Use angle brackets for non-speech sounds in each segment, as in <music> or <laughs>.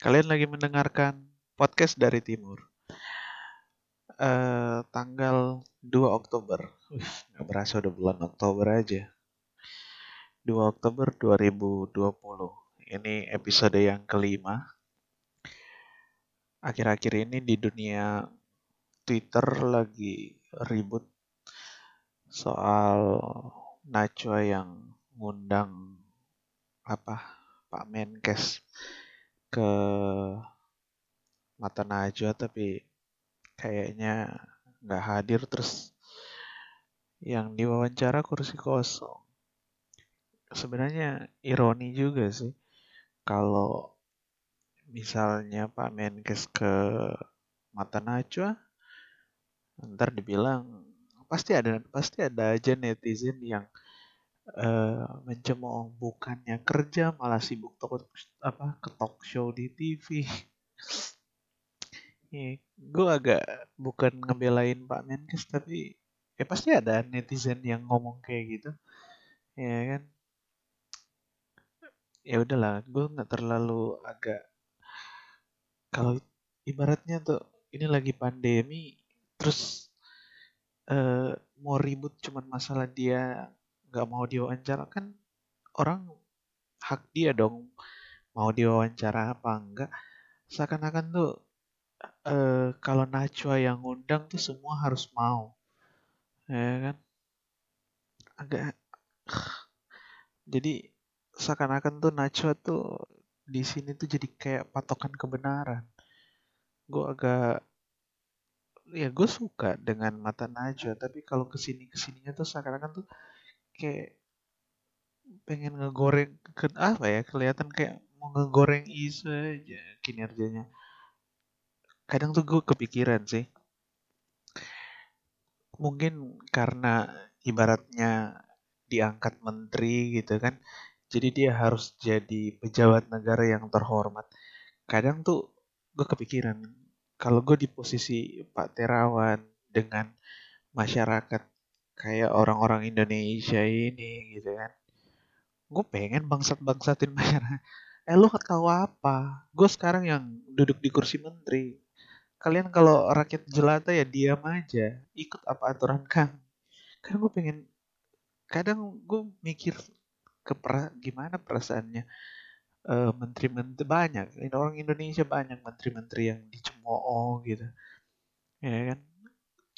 Kalian lagi mendengarkan podcast dari Timur. Eh, tanggal 2 Oktober. Gak berasa udah bulan Oktober aja. 2 Oktober 2020. Ini episode yang kelima. Akhir-akhir ini di dunia Twitter lagi ribut soal Najwa yang ngundang apa Pak Menkes ke mata Najwa tapi kayaknya nggak hadir. Terus yang diwawancara kursi kosong. Sebenarnya ironi juga sih kalau misalnya Pak Menkes ke mata Najwa ntar dibilang pasti ada pasti ada aja netizen yang uh, mencemooh bukannya kerja malah sibuk talk, apa ke talk show di TV. <laughs> ya, gue agak bukan ngebelain Pak Menkes tapi ya pasti ada netizen yang ngomong kayak gitu, ya kan? Ya udahlah, gue nggak terlalu agak kalau ibaratnya tuh ini lagi pandemi terus uh, mau ribut cuman masalah dia nggak mau diwawancara kan orang hak dia dong mau diwawancara apa enggak. Seakan-akan tuh uh, kalau Najwa yang ngundang tuh semua harus mau ya kan? Agak jadi seakan-akan tuh Najwa tuh di sini tuh jadi kayak patokan kebenaran. Gue agak ya gue suka dengan mata Najwa tapi kalau ke sini ke sininya tuh seakan-akan tuh kayak pengen ngegoreng ke apa ya kelihatan kayak mau ngegoreng isu aja kinerjanya. Kadang tuh gue kepikiran sih. Mungkin karena ibaratnya diangkat menteri gitu kan jadi dia harus jadi pejabat negara yang terhormat. Kadang tuh gue kepikiran kalau gue di posisi Pak Terawan dengan masyarakat kayak orang-orang Indonesia ini gitu kan. Gue pengen bangsat-bangsatin masyarakat eh lu tahu apa? Gue sekarang yang duduk di kursi menteri. Kalian kalau rakyat jelata ya diam aja. Ikut apa aturan kami kan gue pengen kadang gue mikir ke pra, gimana perasaannya uh, menteri-menteri banyak orang Indonesia banyak menteri-menteri yang dicemooh gitu. Ya kan?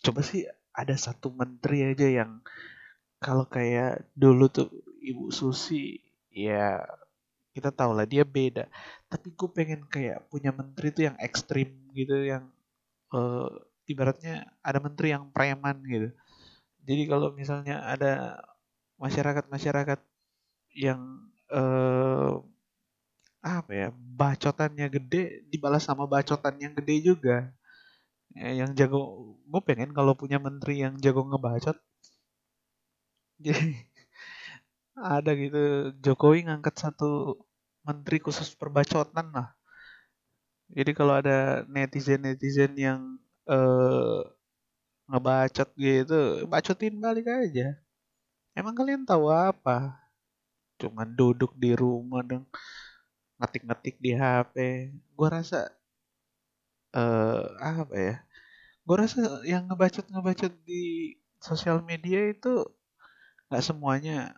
Coba sih ada satu menteri aja yang kalau kayak dulu tuh Ibu Susi ya kita tahu lah dia beda. Tapi gue pengen kayak punya menteri tuh yang ekstrim gitu yang uh, ibaratnya ada menteri yang preman gitu. Jadi kalau misalnya ada masyarakat-masyarakat yang uh, apa ya bacotannya gede dibalas sama bacotan yang gede juga yang jago gue pengen kalau punya menteri yang jago ngebacot jadi <laughs> ada gitu. Jokowi ngangkat satu menteri khusus perbacotan lah. Jadi kalau ada netizen netizen yang uh, ngebacot gitu bacotin balik aja. Emang kalian tahu apa? Cuman duduk di rumah dong ngetik-ngetik di HP gue rasa uh, apa ya? Gue rasa yang ngebacot ngebacot di sosial media itu nggak semuanya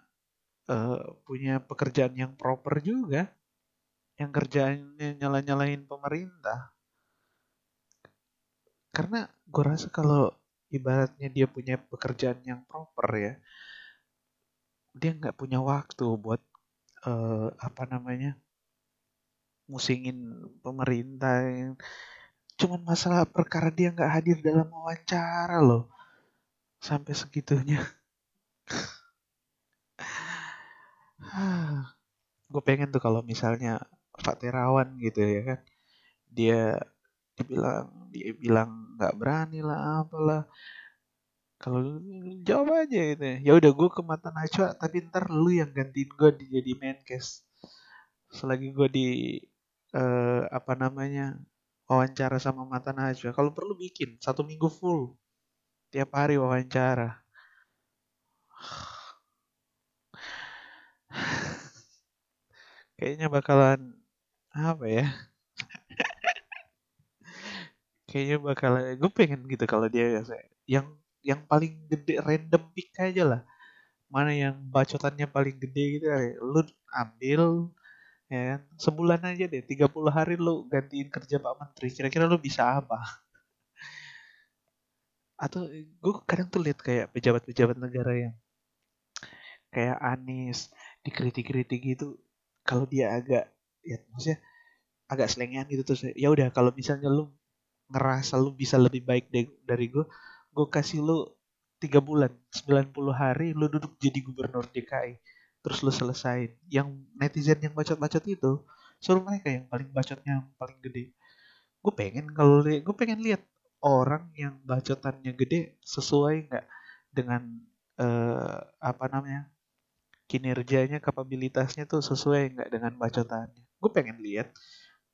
uh, punya pekerjaan yang proper juga. Yang kerjaannya nyala-nyalain pemerintah. Karena gue rasa kalau ibaratnya dia punya pekerjaan yang proper ya dia nggak punya waktu buat uh, apa namanya musingin pemerintah yang cuman masalah perkara dia nggak hadir dalam wawancara loh. Sampai segitunya. <sighs> Gue pengen tuh kalau misalnya Pak Terawan gitu ya kan. Dia dibilang dia bilang nggak berani lah apalah. Kalau jawab aja gitu ya. Udah gue ke mata Najwa tapi ntar lu yang gantiin gue jadi Menkes selagi gue di uh, apa namanya wawancara sama mata Najwa. Kalau perlu bikin satu minggu full tiap hari wawancara. <sighs> Kayaknya bakalan apa ya? <laughs> kayaknya bakal gue pengen gitu kalau dia yang yang paling gede random pick aja lah mana yang bacotannya paling gede gitu lu ambil ya kan? Sebulan aja deh 30 hari lu gantiin kerja Pak Menteri. Kira-kira lu bisa apa? Atau gue kadang tuh lihat kayak pejabat-pejabat negara yang kayak Anies dikritik-kritik gitu kalau dia agak ya maksudnya agak selengean gitu terus ya udah kalau misalnya lu ngerasa lu bisa lebih baik dari gue gue kasih lu tiga bulan 90 hari lu duduk jadi gubernur DKI terus lu selesain. Yang netizen yang bacot-bacot itu suruh mereka yang paling bacotnya yang paling gede. Gue pengen kalau gue pengen lihat orang yang bacotannya gede sesuai nggak dengan uh, apa namanya kinerjanya kapabilitasnya tuh sesuai nggak dengan bacotannya. Gue pengen lihat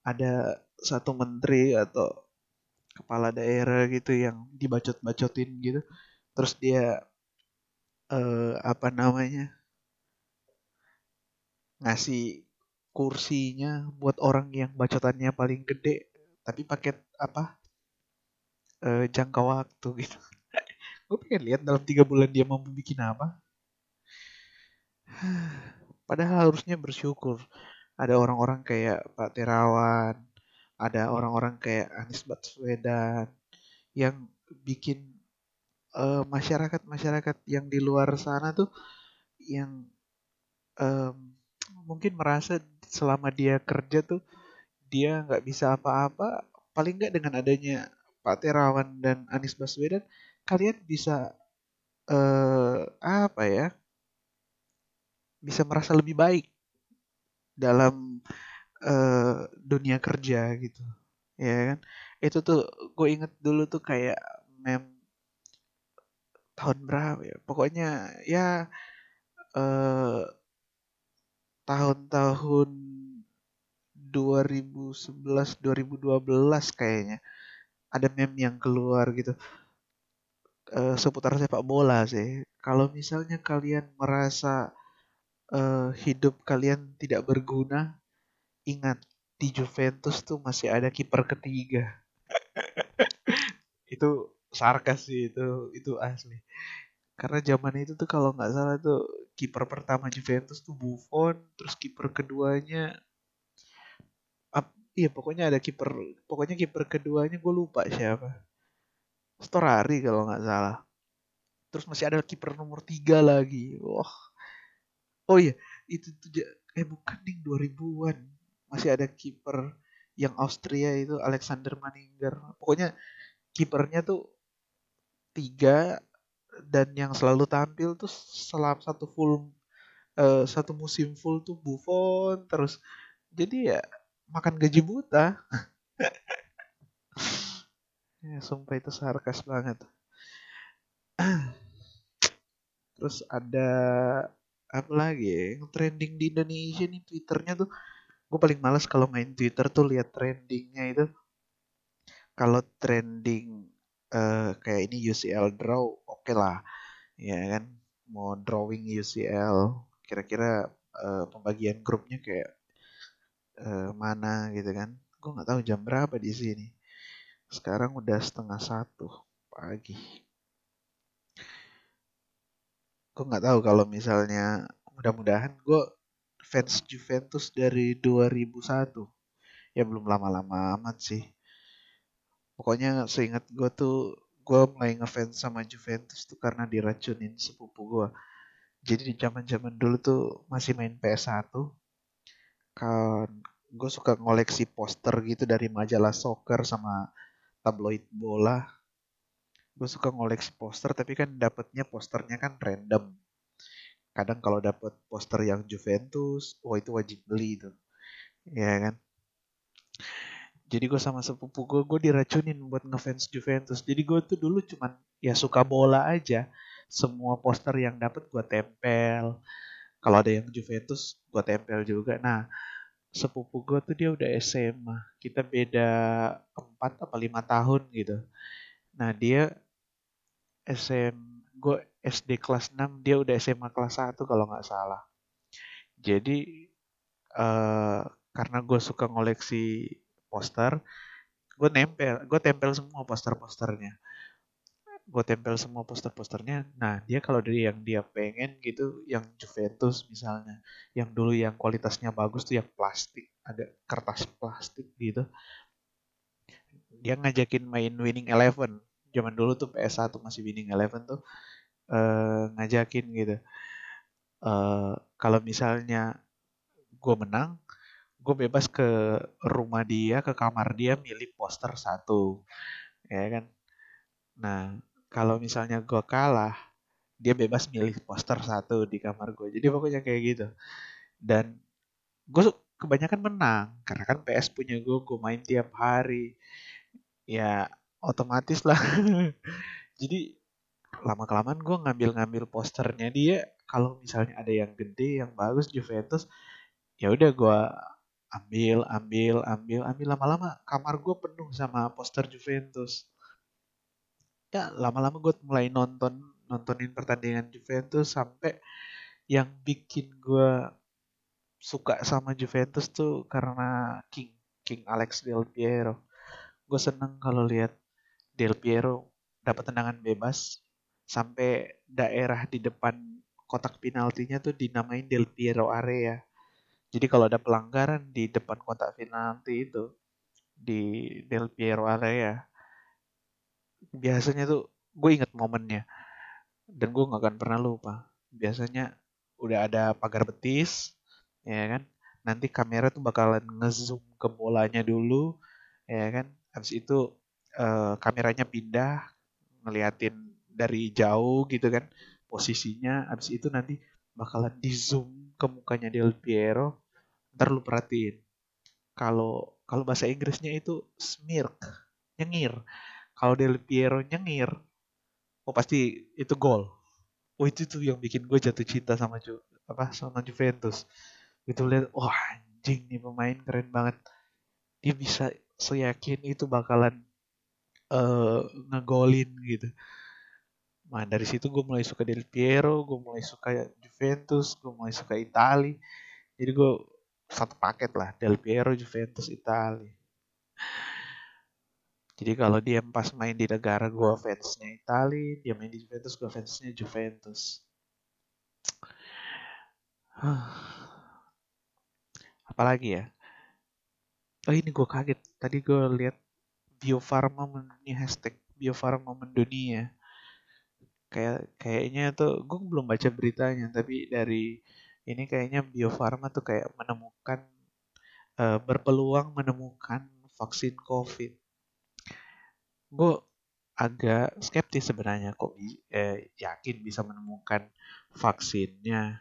ada satu menteri atau kepala daerah gitu yang dibacot-bacotin gitu terus dia uh, apa namanya ngasih kursinya buat orang yang bacotannya paling gede tapi paket apa uh, jangka waktu gitu. <laughs> Gue pengen lihat dalam tiga bulan dia mampu bikin apa. <sighs> Padahal harusnya bersyukur. Ada orang-orang kayak Pak Terawan ada orang-orang kayak Anies Baswedan yang bikin uh, masyarakat-masyarakat yang di luar sana tuh yang um, mungkin merasa selama dia kerja tuh dia nggak bisa apa-apa paling nggak dengan adanya Pak Terawan dan Anies Baswedan kalian bisa uh, apa ya bisa merasa lebih baik dalam uh, dunia kerja gitu ya kan? Itu tuh gue inget dulu tuh kayak mem tahun berapa ya? Pokoknya ya uh, tahun-tahun 2011 2012 kayaknya ada meme yang keluar gitu uh, seputar sepak bola sih kalau misalnya kalian merasa uh, hidup kalian tidak berguna ingat di Juventus tuh masih ada kiper ketiga. <laughs> itu sarkas sih itu itu asli. Karena zaman itu tuh kalau nggak salah tuh kiper pertama Juventus tuh Buffon, terus kiper keduanya ap, iya pokoknya ada kiper pokoknya kiper keduanya gue lupa siapa. Storari kalau nggak salah. Terus masih ada kiper nomor tiga lagi. Wah. Oh iya, itu tuh eh bukan ding 2000-an masih ada kiper yang Austria itu Alexander Maninger pokoknya kipernya tuh tiga dan yang selalu tampil tuh selama satu full uh, satu musim full tuh Buffon terus jadi ya makan gaji buta. <laughs> Ya sumpah itu sarkas banget. <clears throat> Terus ada apa lagi ya yang trending di Indonesia nih twitternya tuh. Gue paling males kalau main Twitter tuh lihat trendingnya itu. Kalau trending uh, kayak ini UCL draw oke okay lah. Ya kan? Mau drawing UCL kira-kira uh, pembagian grupnya kayak uh, mana gitu kan? Gue nggak tahu jam berapa di sini. Sekarang udah setengah satu pagi. Gue nggak tahu kalau misalnya mudah-mudahan gue fans Juventus dari 2001 ya belum lama-lama amat sih pokoknya seingat gue tuh gue mulai ngefans sama Juventus tuh karena diracunin sepupu gue jadi di zaman zaman dulu tuh masih main PS1 kan gue suka ngoleksi poster gitu dari majalah soccer sama tabloid bola. Gue suka ngoleksi poster tapi kan dapetnya posternya kan random. Kadang kalau dapat poster yang Juventus wah itu wajib beli itu ya kan jadi gue sama sepupu gue gue diracunin buat ngefans Juventus. Jadi gue tuh dulu cuman ya suka bola aja. Semua poster yang dapat gue tempel. Kalau ada yang Juventus gue tempel juga. Nah sepupu gue tuh dia udah SMA kita beda 4 apa lima tahun gitu. Nah dia SM gue SD kelas 6 dia udah SMA kelas 1 kalau nggak salah. Jadi uh, karena gue suka ngoleksi poster gue nempel gue tempel semua poster-posternya. Gue tempel semua poster-posternya. Nah dia kalau dari yang dia pengen gitu yang Juventus misalnya yang dulu yang kualitasnya bagus tuh yang plastik ada kertas plastik gitu. Dia ngajakin main winning eleven. Zaman dulu tuh PS1 masih winning eleven tuh uh, ngajakin gitu. Uh, kalau misalnya gue menang gue bebas ke rumah dia ke kamar dia milih poster satu. Ya kan? Nah kalau misalnya gue kalah dia bebas milih poster satu di kamar gue jadi pokoknya kayak gitu. Dan gue kebanyakan menang karena kan PS punya gue gue main tiap hari. Ya otomatis lah. <laughs> Jadi lama kelamaan gue ngambil-ngambil posternya dia. Kalau misalnya ada yang gede yang bagus Juventus ya udah gue ambil ambil ambil ambil. Lama-lama kamar gue penuh sama poster Juventus. Ya lama-lama gue mulai nonton nontonin pertandingan Juventus sampai yang bikin gue suka sama Juventus tuh karena King King Alex Del Piero. Gue seneng kalau lihat Del Piero dapat tendangan bebas sampai daerah di depan kotak penaltinya tuh dinamain Del Piero area jadi kalau ada pelanggaran di depan kotak penalti itu di Del Piero area, biasanya tuh gue inget momennya dan gue nggak akan pernah lupa. Biasanya udah ada pagar betis, ya kan? Nanti kamera tuh bakalan ngezoom ke bolanya dulu, ya kan? Habis itu uh, kameranya pindah, ngeliatin dari jauh gitu kan posisinya. Habis itu nanti bakalan di zoom ke mukanya Del Piero ntar lu perhatiin. Kalau kalau bahasa Inggrisnya itu smirk nyengir. Kalau Del Piero nyengir oh pasti itu gol. Oh itu tuh yang bikin gue jatuh cinta sama Ju, apa sama Juventus. Itu lihat wah oh, anjing nih pemain keren banget. Dia bisa seyakin itu bakalan uh, ngegolin gitu Nah dari situ gue mulai suka Del Piero, gue mulai suka Juventus, gue mulai suka Itali. Jadi gue satu paket lah Del Piero Juventus Italia. Jadi kalau dia pas main di negara gue fansnya Italia, dia main di Juventus gue fansnya Juventus. <sighs> Apalagi ya? Oh ini gue kaget. Tadi gue lihat Bio Farma ini hashtag Bio Farma mendunia kayak kayaknya tuh gue belum baca beritanya tapi dari ini kayaknya Bio Farma tuh kayak menemukan uh, berpeluang menemukan vaksin COVID. Gue agak skeptis sebenarnya kok eh, yakin bisa menemukan vaksinnya.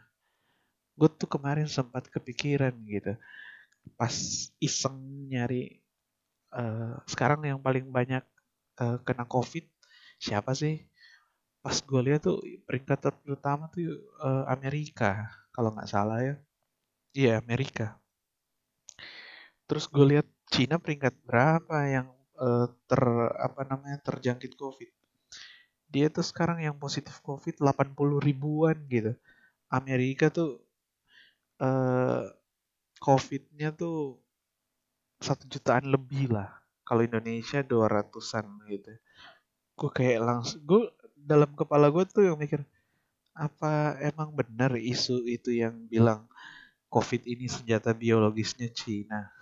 Gue tuh kemarin sempat kepikiran gitu pas iseng nyari uh, sekarang yang paling banyak uh, kena COVID siapa sih? Pas gue lihat tuh peringkat pertama tuh uh, Amerika kalau nggak salah ya. Iya Amerika. Terus gue lihat Cina peringkat berapa yang uh, ter apa namanya terjangkit COVID. Dia tuh sekarang yang positif COVID 80 ribuan gitu. Amerika tuh uh, COVID-nya tuh satu jutaan lebih lah. Kalau Indonesia dua ratusan gitu. Gue kayak langsung gue dalam kepala gue tuh yang mikir apa emang benar isu itu yang bilang COVID ini senjata biologisnya Cina? <laughs>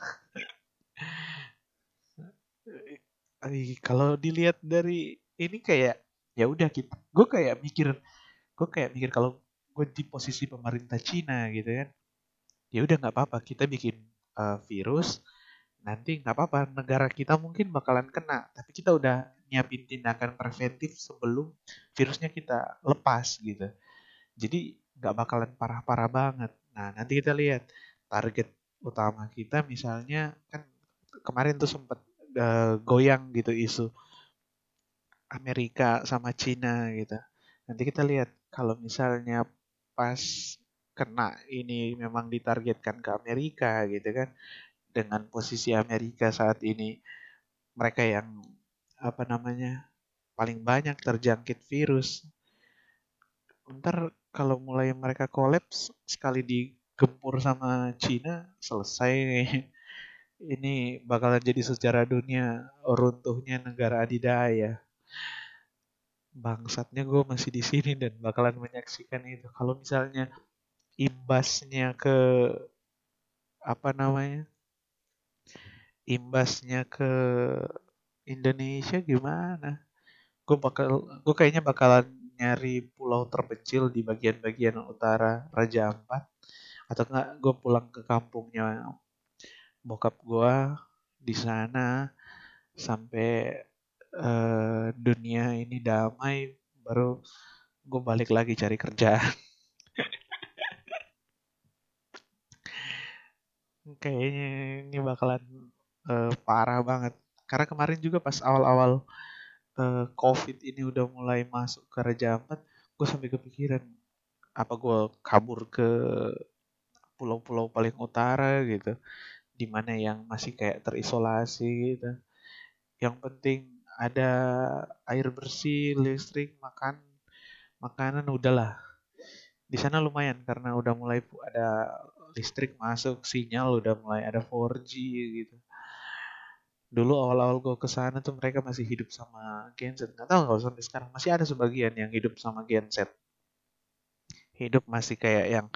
kalau dilihat dari ini kayak ya udah kita, gue kayak mikir, gue kayak mikir kalau gue di posisi pemerintah Cina gitu kan, ya udah nggak apa-apa kita bikin uh, virus, nanti nggak apa-apa negara kita mungkin bakalan kena, tapi kita udah nyiapin tindakan preventif sebelum virusnya kita lepas gitu. Jadi nggak bakalan parah-parah banget. Nah nanti kita lihat target utama kita misalnya kan kemarin tuh sempat uh, eh, goyang gitu isu Amerika sama Cina gitu. Nanti kita lihat kalau misalnya pas kena ini memang ditargetkan ke Amerika gitu kan dengan posisi Amerika saat ini mereka yang apa namanya paling banyak terjangkit virus. Ntar kalau mulai mereka kolaps sekali digempur sama Cina selesai <laughs> ini bakalan jadi sejarah dunia runtuhnya negara adidaya. Bangsatnya gue masih di sini dan bakalan menyaksikan itu. Kalau misalnya imbasnya ke apa namanya? Imbasnya ke Indonesia gimana? Gue bakal, gue kayaknya bakalan nyari pulau terpencil di bagian-bagian utara Raja Ampat. Atau enggak gue pulang ke kampungnya bokap gue di sana sampai uh, dunia ini damai baru gue balik lagi cari kerjaan. <laughs> Kayaknya ini bakalan uh, parah banget karena kemarin juga pas awal-awal uh, covid ini udah mulai masuk ke Raja Ampat gue sampai kepikiran apa gue kabur ke pulau-pulau paling utara gitu di mana yang masih kayak terisolasi gitu. Yang penting ada air bersih, listrik, makan, makanan udahlah. Di sana lumayan karena udah mulai ada listrik masuk, sinyal udah mulai ada 4G gitu. Dulu awal-awal gue ke sana tuh mereka masih hidup sama genset. Nggak tahu kalau sampai sekarang masih ada sebagian yang hidup sama genset. Hidup masih kayak yang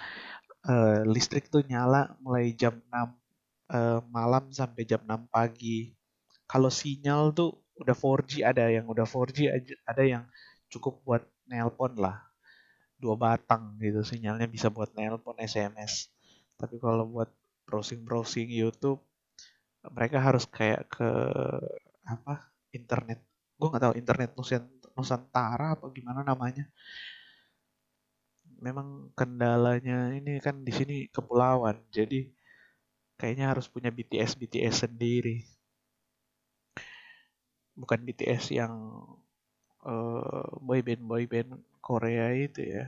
uh, listrik tuh nyala mulai jam 6 uh, malam sampai jam 6 pagi. Kalau sinyal tuh udah 4G ada yang udah 4G ada yang cukup buat nelpon lah. Dua batang gitu sinyalnya bisa buat nelpon SMS. Tapi kalau buat browsing-browsing YouTube mereka harus kayak ke apa internet. Gue nggak tahu internet Nusantara apa gimana namanya. Memang kendalanya ini kan di sini kepulauan jadi kayaknya harus punya BTS BTS sendiri. Bukan BTS yang uh, boyband boyband Korea itu ya.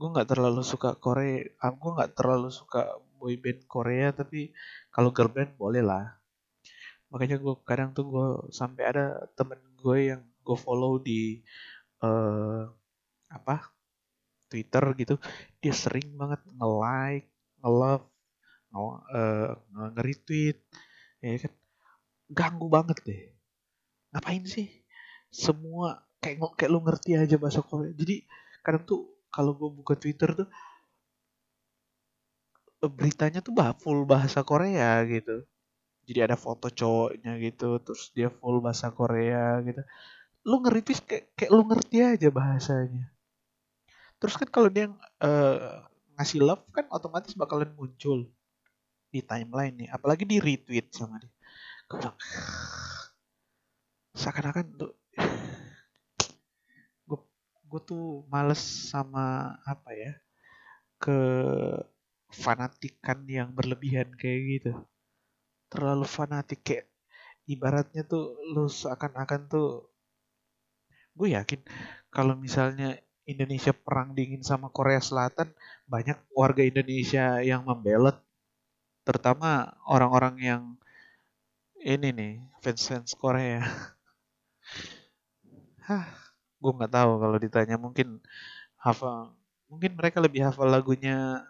Gue nggak terlalu suka Korea ah, nggak terlalu suka boyband Korea tapi kalau girl band boleh lah. Makanya gue kadang tuh gue sampai ada temen gue yang gue follow di uh, apa Twitter gitu dia sering banget nge-like nge-love uh, nge-retweet. Ya kan? Ganggu banget deh. Ngapain sih? Semua kayak kayak lu ngerti aja bahasa Korea jadi kadang tuh kalau gue buka Twitter tuh beritanya tuh bah full bahasa Korea gitu. Jadi ada foto cowoknya gitu terus dia full bahasa Korea gitu. Lu nge kayak, kayak lu ngerti aja bahasanya. Terus kan kalau dia uh, ngasih love kan otomatis bakalan muncul di timeline nih. Apalagi di retweet sama dia. Gue bilang seakan-akan tuh gue tuh males sama apa ya ke fanatikan yang berlebihan kayak gitu terlalu fanatik kayak ibaratnya tuh lu seakan-akan tuh gue yakin kalau misalnya Indonesia perang dingin sama Korea Selatan banyak warga Indonesia yang membelot terutama orang-orang yang ini nih fans-fans Korea. <laughs> Hah, gue nggak tahu kalau ditanya mungkin hafal, mungkin mereka lebih hafal lagunya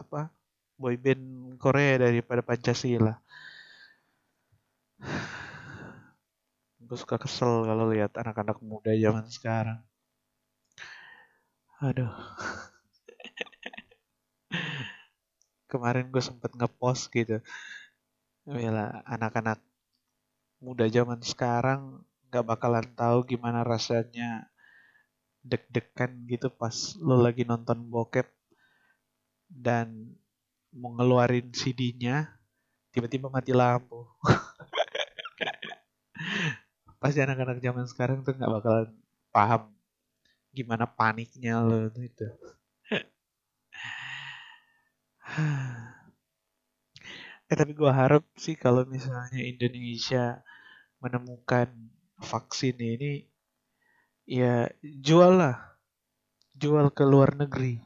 apa boyband Korea daripada Pancasila. <sighs> Gue suka kesel kalau lihat anak-anak muda zaman sekarang. Aduh. <laughs> kemarin gue sempet ngepost gitu ya anak-anak muda zaman sekarang nggak bakalan tahu gimana rasanya deg-degan gitu pas lo lagi nonton bokep dan mau ngeluarin CD-nya tiba-tiba mati lampu. <laughs> Pasti anak-anak zaman sekarang tuh nggak bakalan paham gimana paniknya lo itu. <sighs> Eh tapi gue harap sih kalau misalnya Indonesia menemukan vaksin ini ya jual lah. Jual ke luar negeri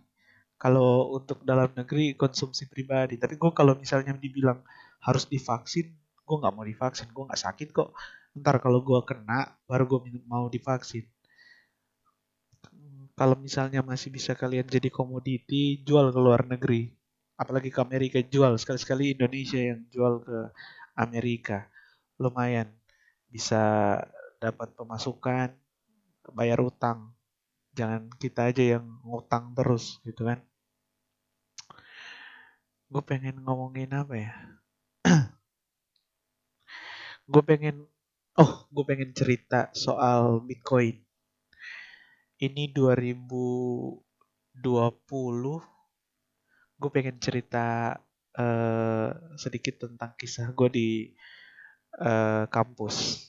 kalau untuk dalam negeri konsumsi pribadi tapi gue kalau misalnya dibilang harus divaksin gue nggak mau divaksin gue nggak sakit kok. Ntar kalau gue kena baru gue mau divaksin. Kalau misalnya masih bisa kalian jadi komoditi jual ke luar negeri. Apalagi ke Amerika jual. Sekali-sekali Indonesia yang jual ke Amerika. Lumayan bisa dapat pemasukan bayar utang jangan kita aja yang ngutang terus gitu kan. Gue pengen ngomongin apa ya? <clears throat> Gue pengen oh gue pengen cerita soal bitcoin. Ini 2020 gue pengen cerita uh, sedikit tentang kisah gue di uh, kampus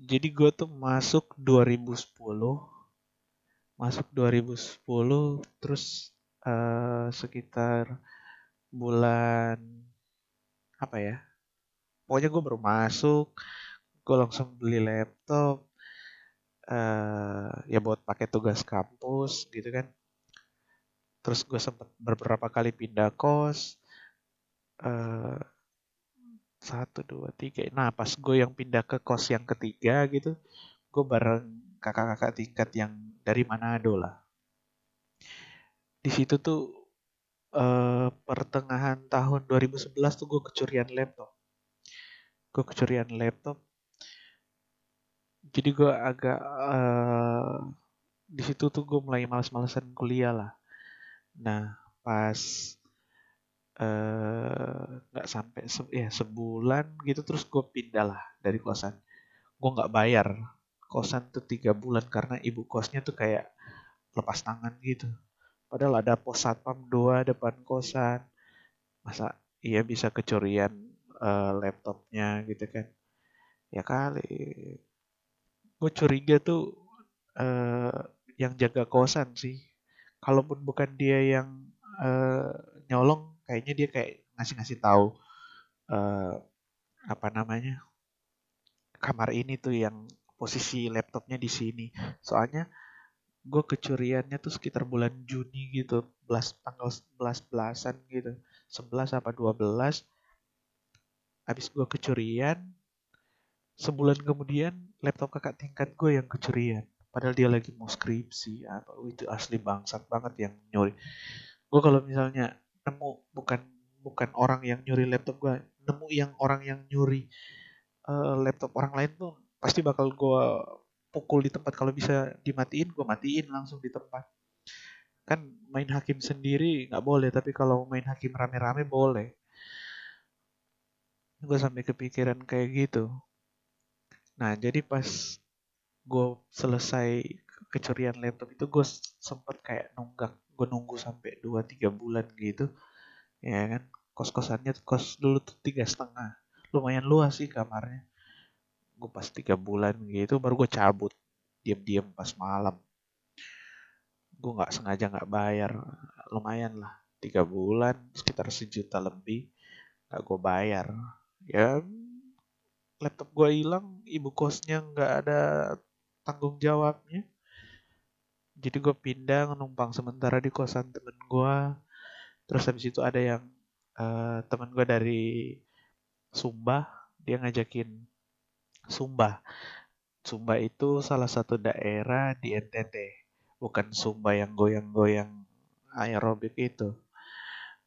jadi gue tuh masuk 2010 masuk 2010 terus uh, sekitar bulan apa ya pokoknya gue baru masuk gue langsung beli laptop uh, ya buat pakai tugas kampus gitu kan. Terus gue sempat beberapa kali pindah kos uh, satu dua tiga. Nah pas gue yang pindah ke kos yang ketiga gitu gue bareng kakak-kakak tingkat yang dari Manado lah. Di situ tuh uh, pertengahan tahun 2011 tuh gue kecurian laptop. Gue kecurian laptop. Jadi gue agak uh, di situ tuh gue mulai males-malesan kuliah lah. Nah pas Eh, nggak uh, sampai se ya sebulan gitu terus gue pindah lah dari kosan. Gue nggak bayar kosan tuh tiga bulan karena ibu kosnya tuh kayak lepas tangan gitu. Padahal ada pos satpam dua depan kosan. Masa iya bisa kecurian uh, laptopnya gitu kan? Ya kali. Gue curiga tuh uh, yang jaga kosan sih. Kalaupun bukan dia yang uh, nyolong kayaknya dia kayak ngasih-ngasih tahu uh, apa namanya kamar ini tuh yang posisi laptopnya di sini. Soalnya gue kecuriannya tuh sekitar bulan Juni gitu belas tanggal belas belasan gitu sebelas apa dua belas. Habis gue kecurian sebulan kemudian laptop kakak tingkat gue yang kecurian. Padahal dia lagi mau skripsi apa itu asli bangsat banget yang nyuri. Gue kalau misalnya nemu bukan bukan orang yang nyuri laptop gue nemu yang orang yang nyuri uh, laptop orang lain tuh pasti bakal gue pukul di tempat. Kalau bisa dimatiin gue matiin langsung di tempat. Kan main hakim sendiri nggak boleh tapi kalau main hakim rame-rame boleh. Gue sampai kepikiran kayak gitu. Nah jadi pas gue selesai kecurian laptop itu gue sempet kayak nunggak gue nunggu sampai 2-3 bulan gitu ya kan. Kos-kosannya kos dulu tuh tiga setengah. Lumayan luas sih kamarnya. Gue pas tiga bulan gitu baru gue cabut. Diam-diam pas malam. Gue nggak sengaja nggak bayar. Lumayan lah tiga bulan sekitar sejuta lebih nggak gue bayar. Ya laptop gue hilang ibu kosnya nggak ada tanggung jawabnya jadi gue pindah numpang sementara di kosan temen gue terus habis itu ada yang uh, temen gue dari Sumba dia ngajakin Sumba. Sumba itu salah satu daerah di NTT bukan Sumba yang goyang-goyang aerobik itu.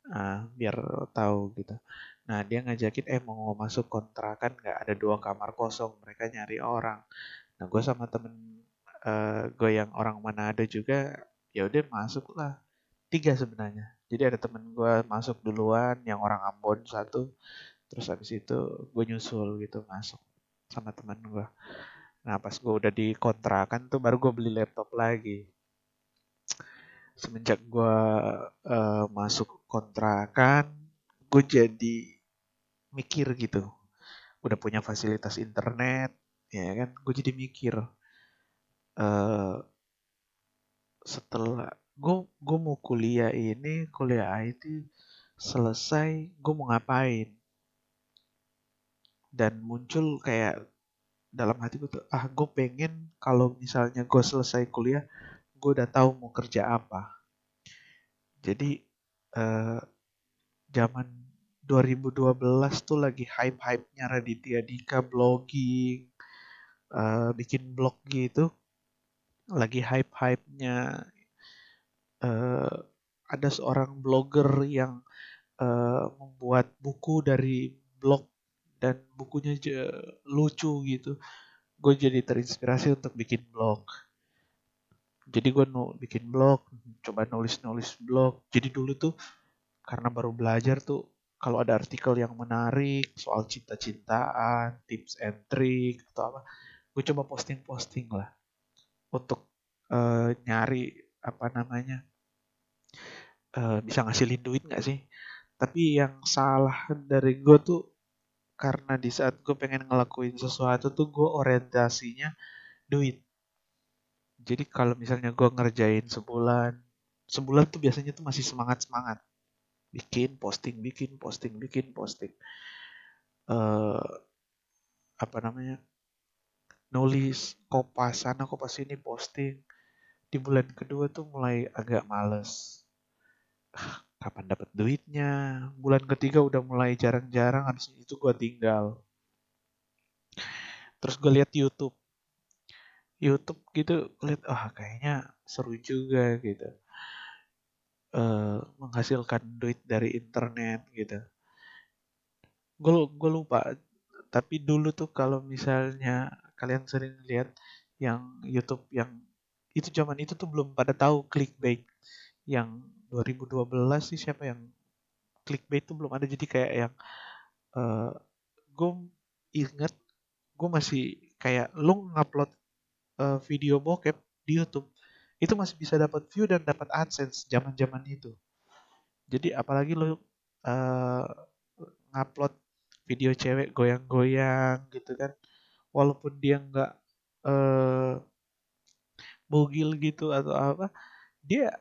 Nah, biar tahu gitu. Nah dia ngajakin eh mau masuk kontrakan nggak? Ada dua kamar kosong mereka nyari orang. Nah gue sama temen uh, eh, gue yang orang Manado juga ya udah masuk lah. Tiga sebenarnya. Jadi ada temen gue masuk duluan yang orang Ambon satu. Terus habis itu gue nyusul gitu masuk sama temen gue nah pas gue udah di kontrakan tuh baru gue beli laptop lagi. Semenjak gue uh, masuk kontrakan gue jadi mikir gitu. Udah punya fasilitas internet ya kan? Gue jadi mikir uh, setelah gue gue mau kuliah ini kuliah IT selesai gue mau ngapain? Dan muncul kayak dalam hati gue tuh ah gue pengen kalau misalnya gue selesai kuliah gue udah tahu mau kerja apa. Jadi uh, zaman 2012 tuh lagi hype-hype-nya Raditya Dika blogging, uh, bikin blog gitu lagi hype-hypenya uh, ada seorang blogger yang uh, membuat buku dari blog dan bukunya lucu gitu. Gue jadi terinspirasi untuk bikin blog. Jadi gue nu bikin blog coba nulis nulis blog. Jadi dulu tuh karena baru belajar tuh kalau ada artikel yang menarik soal cinta-cintaan, tips and trick atau apa, gue coba posting-posting lah untuk uh, nyari apa namanya uh, bisa ngasilin duit nggak sih? Tapi yang salah dari gue tuh karena di saat gue pengen ngelakuin sesuatu tuh gue orientasinya duit. Jadi kalau misalnya gue ngerjain sebulan, sebulan tuh biasanya tuh masih semangat semangat bikin posting bikin posting bikin posting uh, apa namanya nulis kopas sana kopas ini posting di bulan kedua tuh mulai agak males kapan dapat duitnya bulan ketiga udah mulai jarang-jarang habis itu gue tinggal terus gue lihat YouTube YouTube gitu lihat ah oh, kayaknya seru juga gitu uh, menghasilkan duit dari internet gitu. Gue gue lupa. Tapi dulu tuh kalau misalnya kalian sering lihat yang YouTube yang itu zaman itu tuh belum pada tahu clickbait. Yang 2012 sih siapa yang clickbait tuh belum ada jadi kayak yang uh, eh, gue inget gue masih kayak lu ngupload uh, video bokep di YouTube itu masih bisa dapat view dan dapat AdSense zaman-zaman itu. Jadi apalagi lo uh, ngupload video cewek goyang-goyang gitu kan, walaupun dia nggak uh, bugil gitu atau apa, dia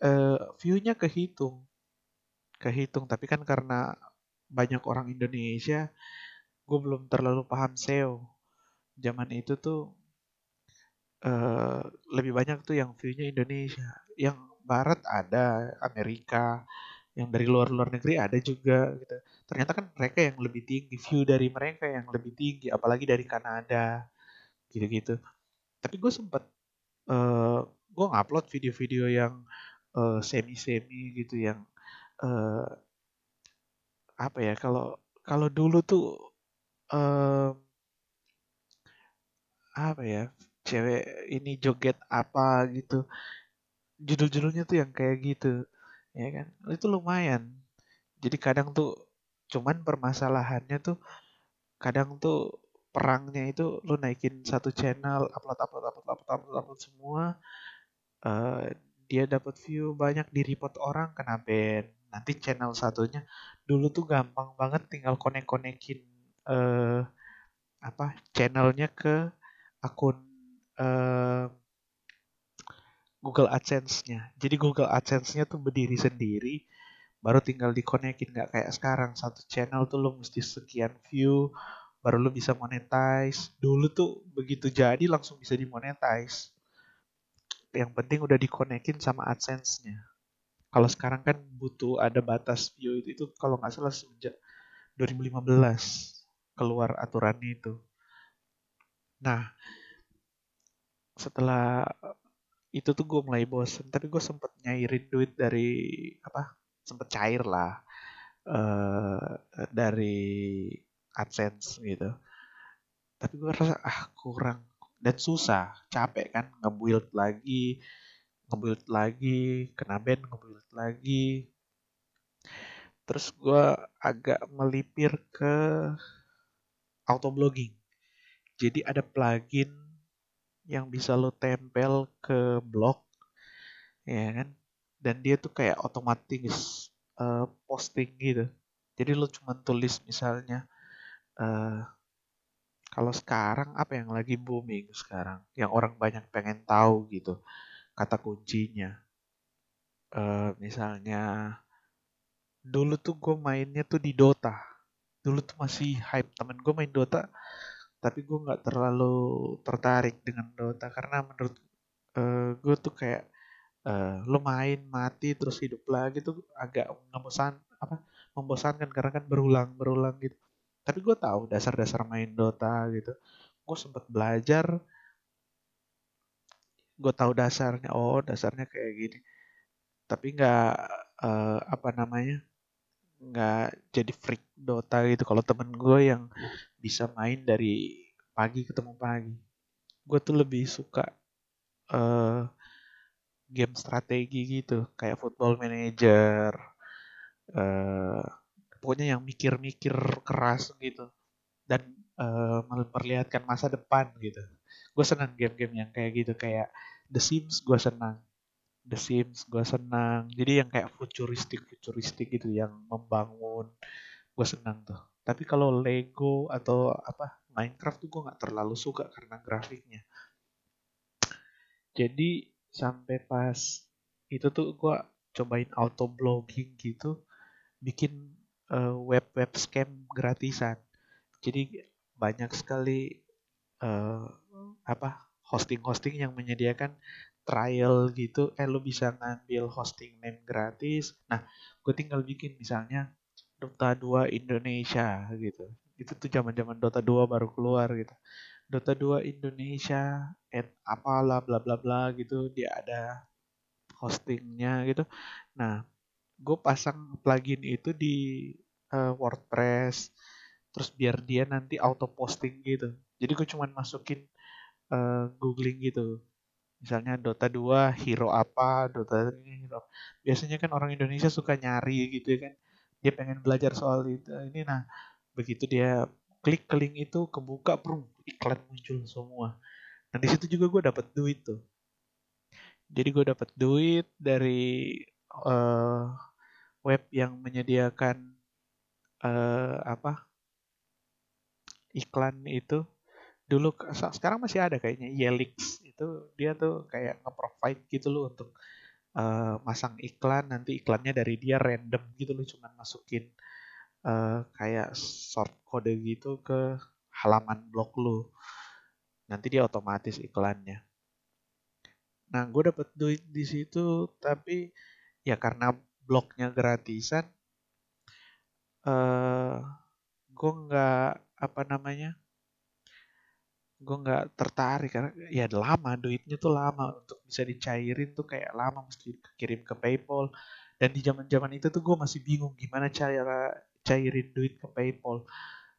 uh, view-nya kehitung, kehitung. Tapi kan karena banyak orang Indonesia, gue belum terlalu paham SEO. Zaman itu tuh uh, lebih banyak tuh yang view-nya Indonesia. Yang barat ada, Amerika, yang dari luar-luar negeri ada juga gitu. Ternyata kan mereka yang lebih tinggi, view dari mereka yang lebih tinggi, apalagi dari Kanada, gitu-gitu. Tapi gue sempet, uh, gue ngupload video-video yang uh, semi-semi gitu, yang uh, apa ya? Kalau kalau dulu tuh uh, apa ya? cewek ini joget apa gitu judul-judulnya tuh yang kayak gitu ya kan? Itu lumayan. Jadi kadang tuh cuman permasalahannya tuh kadang tuh perangnya itu lu naikin satu channel upload upload upload upload upload, upload semua uh, dia dapat view banyak di report orang kena ban. Nanti channel satunya dulu tuh gampang banget tinggal konek konekin uh, apa channelnya ke akun uh, Google AdSense-nya. Jadi Google AdSense-nya tuh berdiri sendiri, baru tinggal dikonekin nggak kayak sekarang satu channel tuh lo mesti sekian view, baru lo bisa monetize. Dulu tuh begitu jadi langsung bisa dimonetize. Yang penting udah dikonekin sama AdSense-nya. Kalau sekarang kan butuh ada batas view itu, itu kalau nggak salah sejak 2015 keluar aturannya itu. Nah, setelah itu tuh gue mulai bosen. Tapi gue sempet nyairin duit dari apa sempet cair lah uh, dari AdSense gitu. Tapi gue rasa ah kurang. Dan susah. Capek kan ngebuild lagi ngebuild lagi kena band ngebuild lagi. Terus gue agak melipir ke auto blogging. Jadi ada plugin yang bisa lo tempel ke blog ya kan? Dan dia tuh kayak otomatis uh, posting gitu. Jadi lo cuma tulis misalnya uh, kalau sekarang apa yang lagi booming sekarang? Yang orang banyak pengen tahu gitu kata kuncinya. Uh, misalnya dulu tuh gue mainnya tuh di Dota. Dulu tuh masih hype. Temen gue main Dota tapi gue nggak terlalu tertarik dengan Dota karena menurut uh, gue tuh kayak uh, lo main mati terus hidup lagi tuh agak ngebosan apa membosankan karena kan berulang berulang gitu. Tapi gue tahu dasar-dasar main Dota gitu. Gue sempet belajar. Gue tahu dasarnya oh dasarnya kayak gini. Tapi nggak uh, apa namanya nggak jadi freak Dota gitu. Kalau temen gue yang bisa main dari pagi ketemu pagi. Gue tuh lebih suka uh, game strategi gitu. Kayak football manager uh, pokoknya yang mikir-mikir keras gitu. Dan uh, memperlihatkan masa depan gitu. Gue senang game-game yang kayak gitu. Kayak The Sims gue senang The Sims gue senang. Jadi yang kayak futuristik futuristik gitu yang membangun gue senang tuh. Tapi kalau Lego atau apa Minecraft tuh gue nggak terlalu suka karena grafiknya. Jadi sampai pas itu tuh gue cobain auto blogging gitu bikin uh, web web scam gratisan. Jadi banyak sekali uh, apa hosting-hosting yang menyediakan trial gitu eh lu bisa ngambil hosting name gratis. Nah gue tinggal bikin misalnya Dota 2 Indonesia gitu. Itu tuh zaman zaman Dota 2 baru keluar gitu. Dota 2 Indonesia at apalah bla bla bla gitu dia ada hostingnya gitu. Nah gue pasang plugin itu di uh, WordPress terus biar dia nanti auto posting gitu. Jadi gue cuman masukin uh, googling gitu misalnya Dota 2 hero apa Dota ini hero biasanya kan orang Indonesia suka nyari gitu ya kan. Dia pengen belajar soal itu ini. Nah begitu dia klik ke link itu kebuka prum iklan muncul semua. Nah di situ juga gue dapat duit tuh. Jadi gue dapat duit dari uh, web yang menyediakan uh, apa iklan itu. Dulu sekarang masih ada kayaknya Yelix itu dia tuh kayak nge-provide gitu loh untuk uh, masang iklan nanti iklannya dari dia random gitu loh cuman masukin uh, kayak short kode gitu ke halaman blog lu. Nanti dia otomatis iklannya. Nah gue dapet duit di situ tapi ya karena blognya gratisan uh, gue nggak apa namanya gue nggak tertarik karena ya lama duitnya tuh lama. Untuk bisa dicairin tuh kayak lama mesti kirim ke PayPal. Dan di zaman zaman itu tuh gue masih bingung gimana cara cairin duit ke PayPal.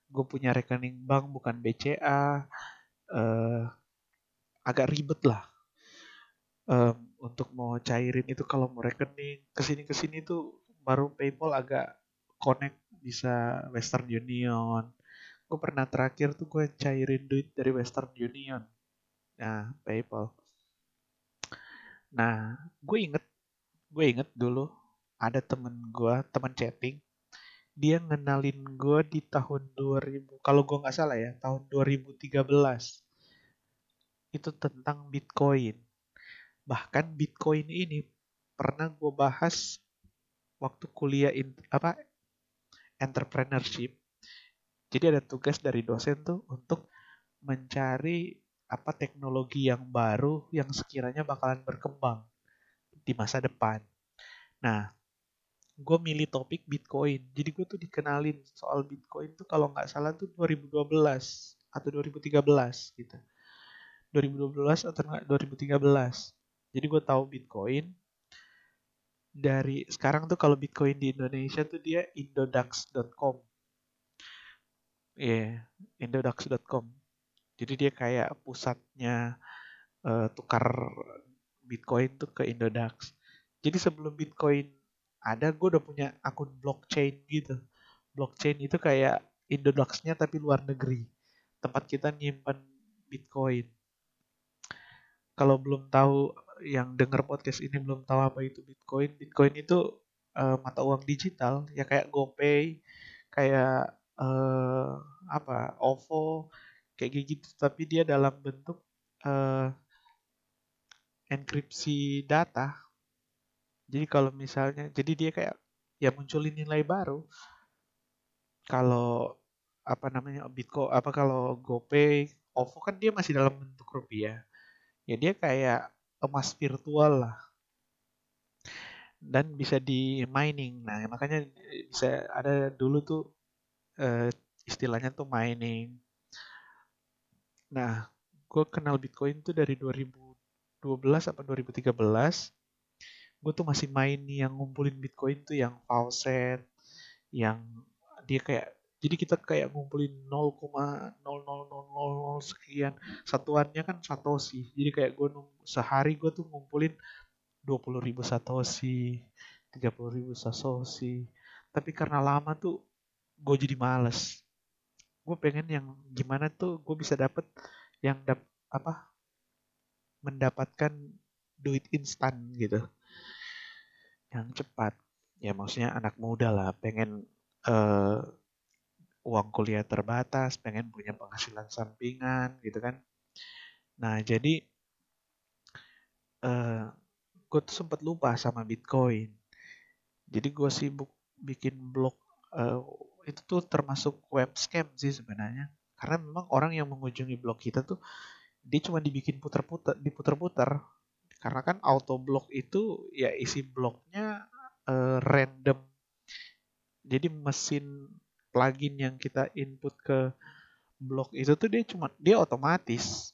Gue punya rekening bank bukan BCA uh, eh, agak ribet lah. Um, untuk mau cairin itu kalau mau rekening ke sini ke sini tuh baru PayPal agak connect bisa Western Union gue pernah terakhir tuh gue cairin duit dari Western Union. Nah PayPal. Nah gue inget gue inget dulu ada temen gue temen chatting. Dia ngenalin gue di tahun 2000 kalau gue nggak salah ya tahun 2013 itu tentang Bitcoin. Bahkan Bitcoin ini pernah gue bahas waktu kuliah in, apa entrepreneurship jadi ada tugas dari dosen tuh untuk mencari apa teknologi yang baru yang sekiranya bakalan berkembang di masa depan. Nah, gue milih topik Bitcoin. Jadi gue tuh dikenalin soal Bitcoin tuh kalau nggak salah tuh 2012 atau 2013 gitu. 2012 atau 2013. Jadi gue tahu Bitcoin dari sekarang tuh kalau Bitcoin di Indonesia tuh dia indodax.com Iya, yeah, indodax.com. Jadi dia kayak pusatnya uh, tukar Bitcoin tuh ke Indodax. Jadi sebelum Bitcoin ada, gue udah punya akun blockchain gitu. Blockchain itu kayak Indodax-nya tapi luar negeri. Tempat kita nyimpan Bitcoin. Kalau belum tahu yang denger podcast ini belum tahu apa itu Bitcoin, Bitcoin itu uh, mata uang digital ya kayak GoPay, kayak uh, apa OVO kayak gitu. Tapi dia dalam bentuk uh, enkripsi data. Jadi kalau misalnya jadi dia kayak ya munculin nilai baru. Kalau apa namanya Bitcoin apa kalau GoPay OVO kan dia masih dalam bentuk rupiah. Ya dia kayak emas virtual lah. Dan bisa di mining. Nah makanya bisa ada dulu tuh uh, istilahnya tuh mining. Nah, gue kenal Bitcoin tuh dari 2012 apa 2013. gue tuh masih main nih yang ngumpulin bitcoin tuh yang faucet yang dia kayak jadi kita kayak ngumpulin 0,00000 sekian satuannya kan satoshi jadi kayak gue sehari gue tuh ngumpulin 20 ribu satoshi 30 ribu satoshi tapi karena lama tuh gue jadi males. Gue pengen yang gimana tuh gue bisa dapet yang dap apa mendapatkan duit instan gitu. Yang cepat. Ya maksudnya anak muda lah pengen uh, uang kuliah terbatas pengen punya penghasilan sampingan gitu kan. Nah jadi uh, gue tuh sempat lupa sama bitcoin. Jadi gue sibuk bikin blog uh, itu tuh termasuk web scam sih sebenarnya. Karena memang orang yang mengunjungi blog kita tuh dia cuma dibikin putar-putar diputar-putar karena kan auto blog itu ya isi blognya uh, random. Jadi mesin plugin yang kita input ke blog itu tuh dia cuma dia otomatis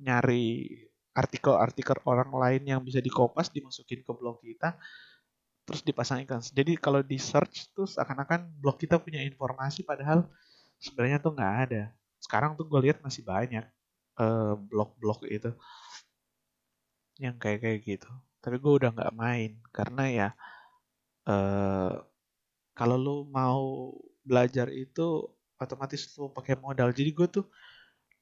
nyari artikel-artikel orang lain yang bisa dikopas dimasukin ke blog kita terus dipasang iklan. Jadi kalau di search tuh seakan-akan blog kita punya informasi padahal sebenarnya tuh nggak ada. Sekarang tuh gue lihat masih banyak uh, blog-blog itu yang kayak kayak gitu. Tapi gue udah nggak main karena ya uh, kalau lu mau belajar itu otomatis lu pakai modal. Jadi gue tuh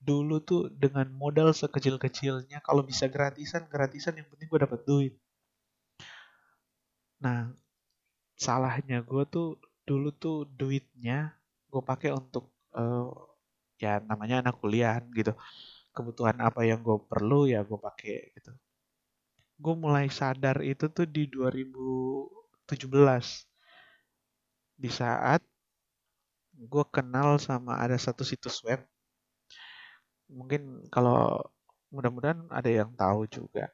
dulu tuh dengan modal sekecil-kecilnya kalau bisa gratisan gratisan yang penting gue dapat duit Nah, salahnya gue tuh dulu tuh duitnya gue pakai untuk uh, ya namanya anak kuliah gitu. Kebutuhan apa yang gue perlu ya gue pakai gitu. Gue mulai sadar itu tuh di 2017. Di saat gue kenal sama ada satu situs web. Mungkin kalau mudah-mudahan ada yang tahu juga.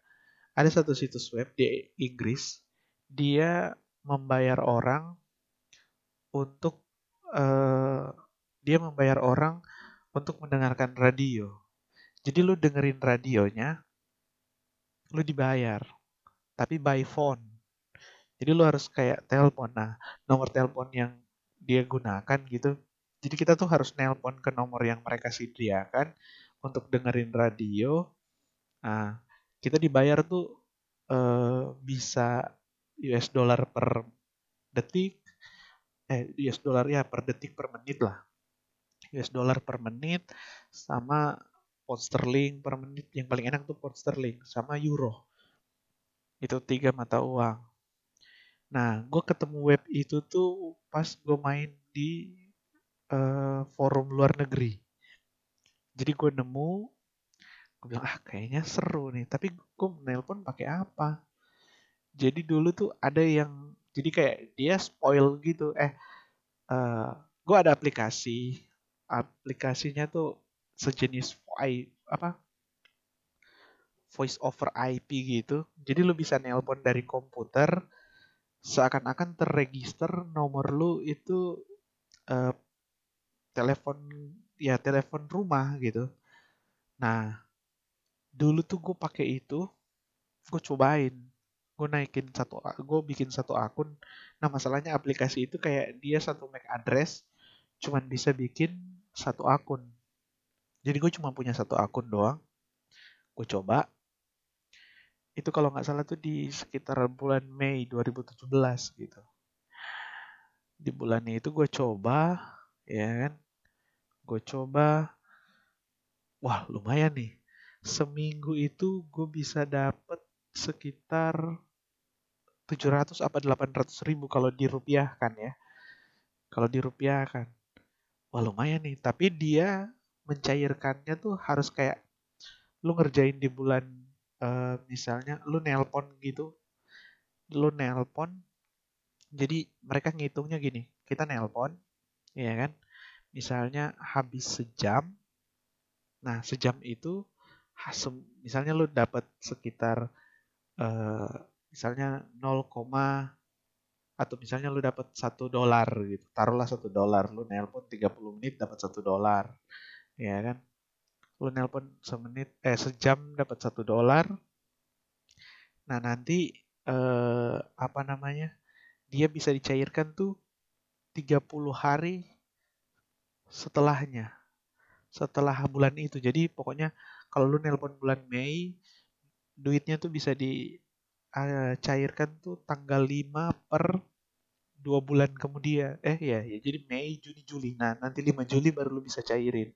Ada satu situs web di Inggris dia membayar orang untuk uh, dia membayar orang untuk mendengarkan radio. Jadi lu dengerin radionya, lu dibayar, tapi by phone. Jadi lu harus kayak telepon. Nah, nomor telepon yang dia gunakan gitu. Jadi kita tuh harus nelpon ke nomor yang mereka sediakan untuk dengerin radio. Nah, kita dibayar tuh uh, bisa US dollar per detik eh US dollar ya per detik per menit lah. US dollar per menit sama pound sterling per menit. Yang paling enak tuh pound sterling sama euro. Itu tiga mata uang. Nah gue ketemu web itu tuh pas gue main di uh, forum luar negeri. Jadi gue nemu gue bilang ah kayaknya seru nih. Tapi gue nelpon pakai apa jadi dulu tuh ada yang jadi kayak dia spoil gitu. Eh uh, eh, gue ada aplikasi. Aplikasinya tuh sejenis I, apa? Voice over IP gitu. Jadi lu bisa nelpon dari komputer seakan-akan terregister nomor lu itu uh, telepon ya telepon rumah gitu. Nah dulu tuh gue pakai itu gue cobain gue naikin satu gue bikin satu akun. Nah masalahnya aplikasi itu kayak dia satu MAC address cuman bisa bikin satu akun. Jadi gue cuma punya satu akun doang. Gue coba. Itu kalau nggak salah tuh di sekitar bulan Mei 2017 gitu. Di bulan itu gue coba ya kan? Gue coba. Wah lumayan nih. Seminggu itu gue bisa dapet sekitar 700 apa 800 ribu kalau dirupiahkan ya. Kalau dirupiahkan. Wah lumayan nih. Tapi dia mencairkannya tuh harus kayak lu ngerjain di bulan uh, misalnya lu nelpon gitu. Lu nelpon. Jadi mereka ngitungnya gini. Kita nelpon. Ya kan. Misalnya habis sejam. Nah sejam itu misalnya lu dapat sekitar uh, misalnya 0, atau misalnya lu dapat satu dolar gitu taruhlah satu dolar lu nelpon 30 menit dapat satu dolar ya kan? Lu nelpon semenit eh sejam dapat satu dolar. Nah nanti eh, apa namanya dia bisa dicairkan tuh 30 hari setelahnya setelah bulan itu. Jadi pokoknya kalau lu nelpon bulan Mei duitnya tuh bisa dicairkan uh, tuh tanggal 5 per dua bulan kemudian. Eh ya ya jadi Mei Juni Juli. Nah nanti 5 Juli baru lu bisa cairin.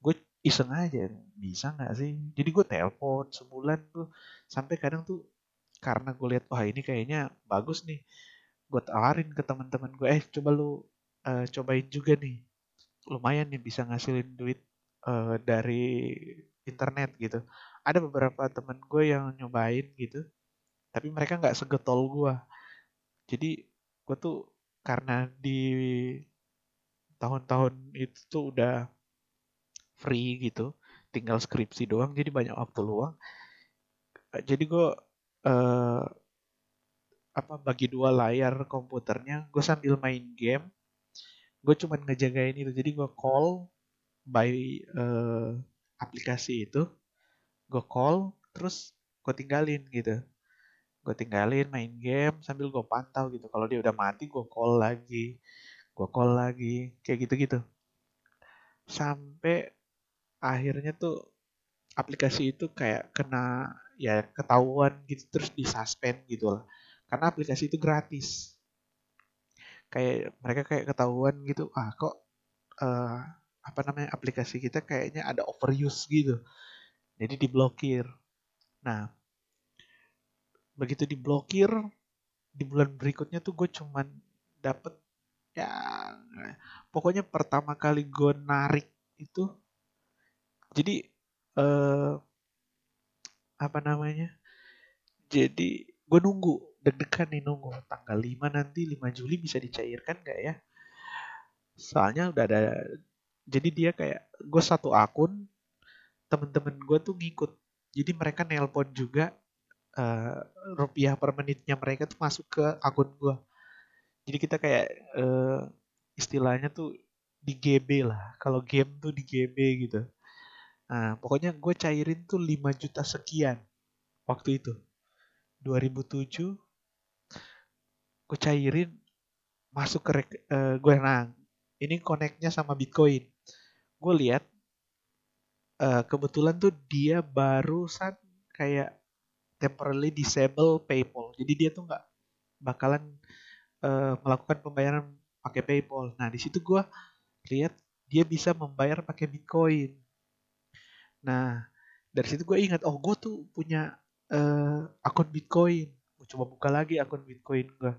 Gue iseng aja. Bisa nggak sih? Jadi gue telepon sebulan tuh. Sampai kadang tuh karena gue lihat wah ini kayaknya bagus nih. Gue tawarin ke teman-teman gue eh coba lu uh, cobain juga nih. Lumayan nih bisa ngasilin duit uh, dari internet gitu. Ada beberapa temen gue yang nyobain gitu tapi mereka nggak segetol gue jadi gue tuh karena di tahun-tahun itu tuh udah free gitu tinggal skripsi doang jadi banyak waktu luang. Jadi gue uh, apa bagi dua layar komputernya gue sambil main game gue cuman ngejagain itu. Jadi gue call by uh, aplikasi itu gue call terus gue tinggalin gitu gue tinggalin main game sambil gue pantau gitu. Kalau dia udah mati gue call lagi. Gue call lagi. Kayak gitu gitu sampai akhirnya tuh aplikasi itu kayak kena ya ketahuan gitu terus disuspend gitu lah. Karena aplikasi itu gratis. Kayak mereka kayak ketahuan gitu ah kok uh, apa namanya aplikasi kita kayaknya ada overuse gitu. Jadi diblokir. Nah begitu diblokir di bulan berikutnya tuh gue cuman dapet ya pokoknya pertama kali gue narik itu jadi uh, apa namanya jadi gue nunggu deg-degan nih nunggu tanggal 5 nanti 5 Juli bisa dicairkan gak ya? Soalnya udah ada jadi dia kayak gue satu akun temen-temen gue tuh ngikut jadi mereka nelpon juga uh, rupiah per menitnya mereka tuh masuk ke akun gue jadi kita kayak uh, istilahnya tuh di GB lah. Kalau game tuh di GB gitu. Nah pokoknya gue cairin tuh 5 juta sekian waktu itu. 2007 gue cairin masuk ke uh, eh, gue nang ini koneknya sama Bitcoin. Gue lihat uh, kebetulan tuh dia barusan kayak temporarily disable PayPal. Jadi dia tuh nggak bakalan uh, melakukan pembayaran pakai PayPal. Nah di situ gue lihat dia bisa membayar pakai Bitcoin. Nah dari situ gue ingat, oh gue tuh punya uh, akun Bitcoin. Gue coba buka lagi akun Bitcoin gue.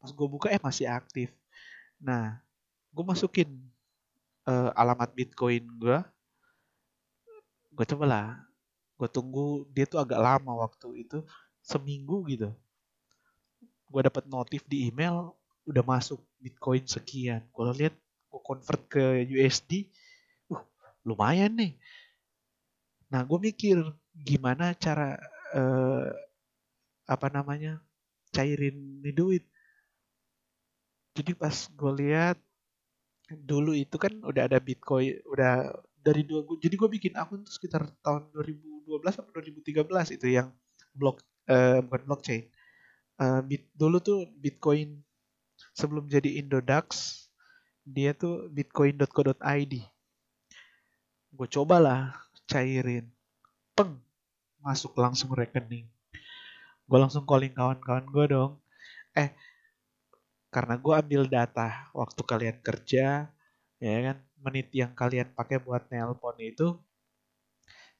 Pas gue buka eh masih aktif. Nah gue masukin uh, alamat Bitcoin gue gue coba lah gue tunggu dia tuh agak lama waktu itu seminggu gitu. Gue dapat notif di email udah masuk Bitcoin sekian. Gue lihat gue convert ke USD uh lumayan nih. Nah gue mikir gimana cara uh, apa namanya cairin nih duit. Jadi pas gue lihat dulu itu kan udah ada Bitcoin, udah dari dua jadi gue bikin akun tuh sekitar tahun 2012 atau 2013 itu yang blok uh, bukan blockchain. Uh, bit, dulu tuh Bitcoin sebelum jadi Indodax dia tuh bitcoin.co.id. Gue cobalah cairin. Peng, masuk langsung rekening. Gue langsung calling kawan-kawan gue dong. Eh, karena gue ambil data waktu kalian kerja ya kan menit yang kalian pakai buat nelpon itu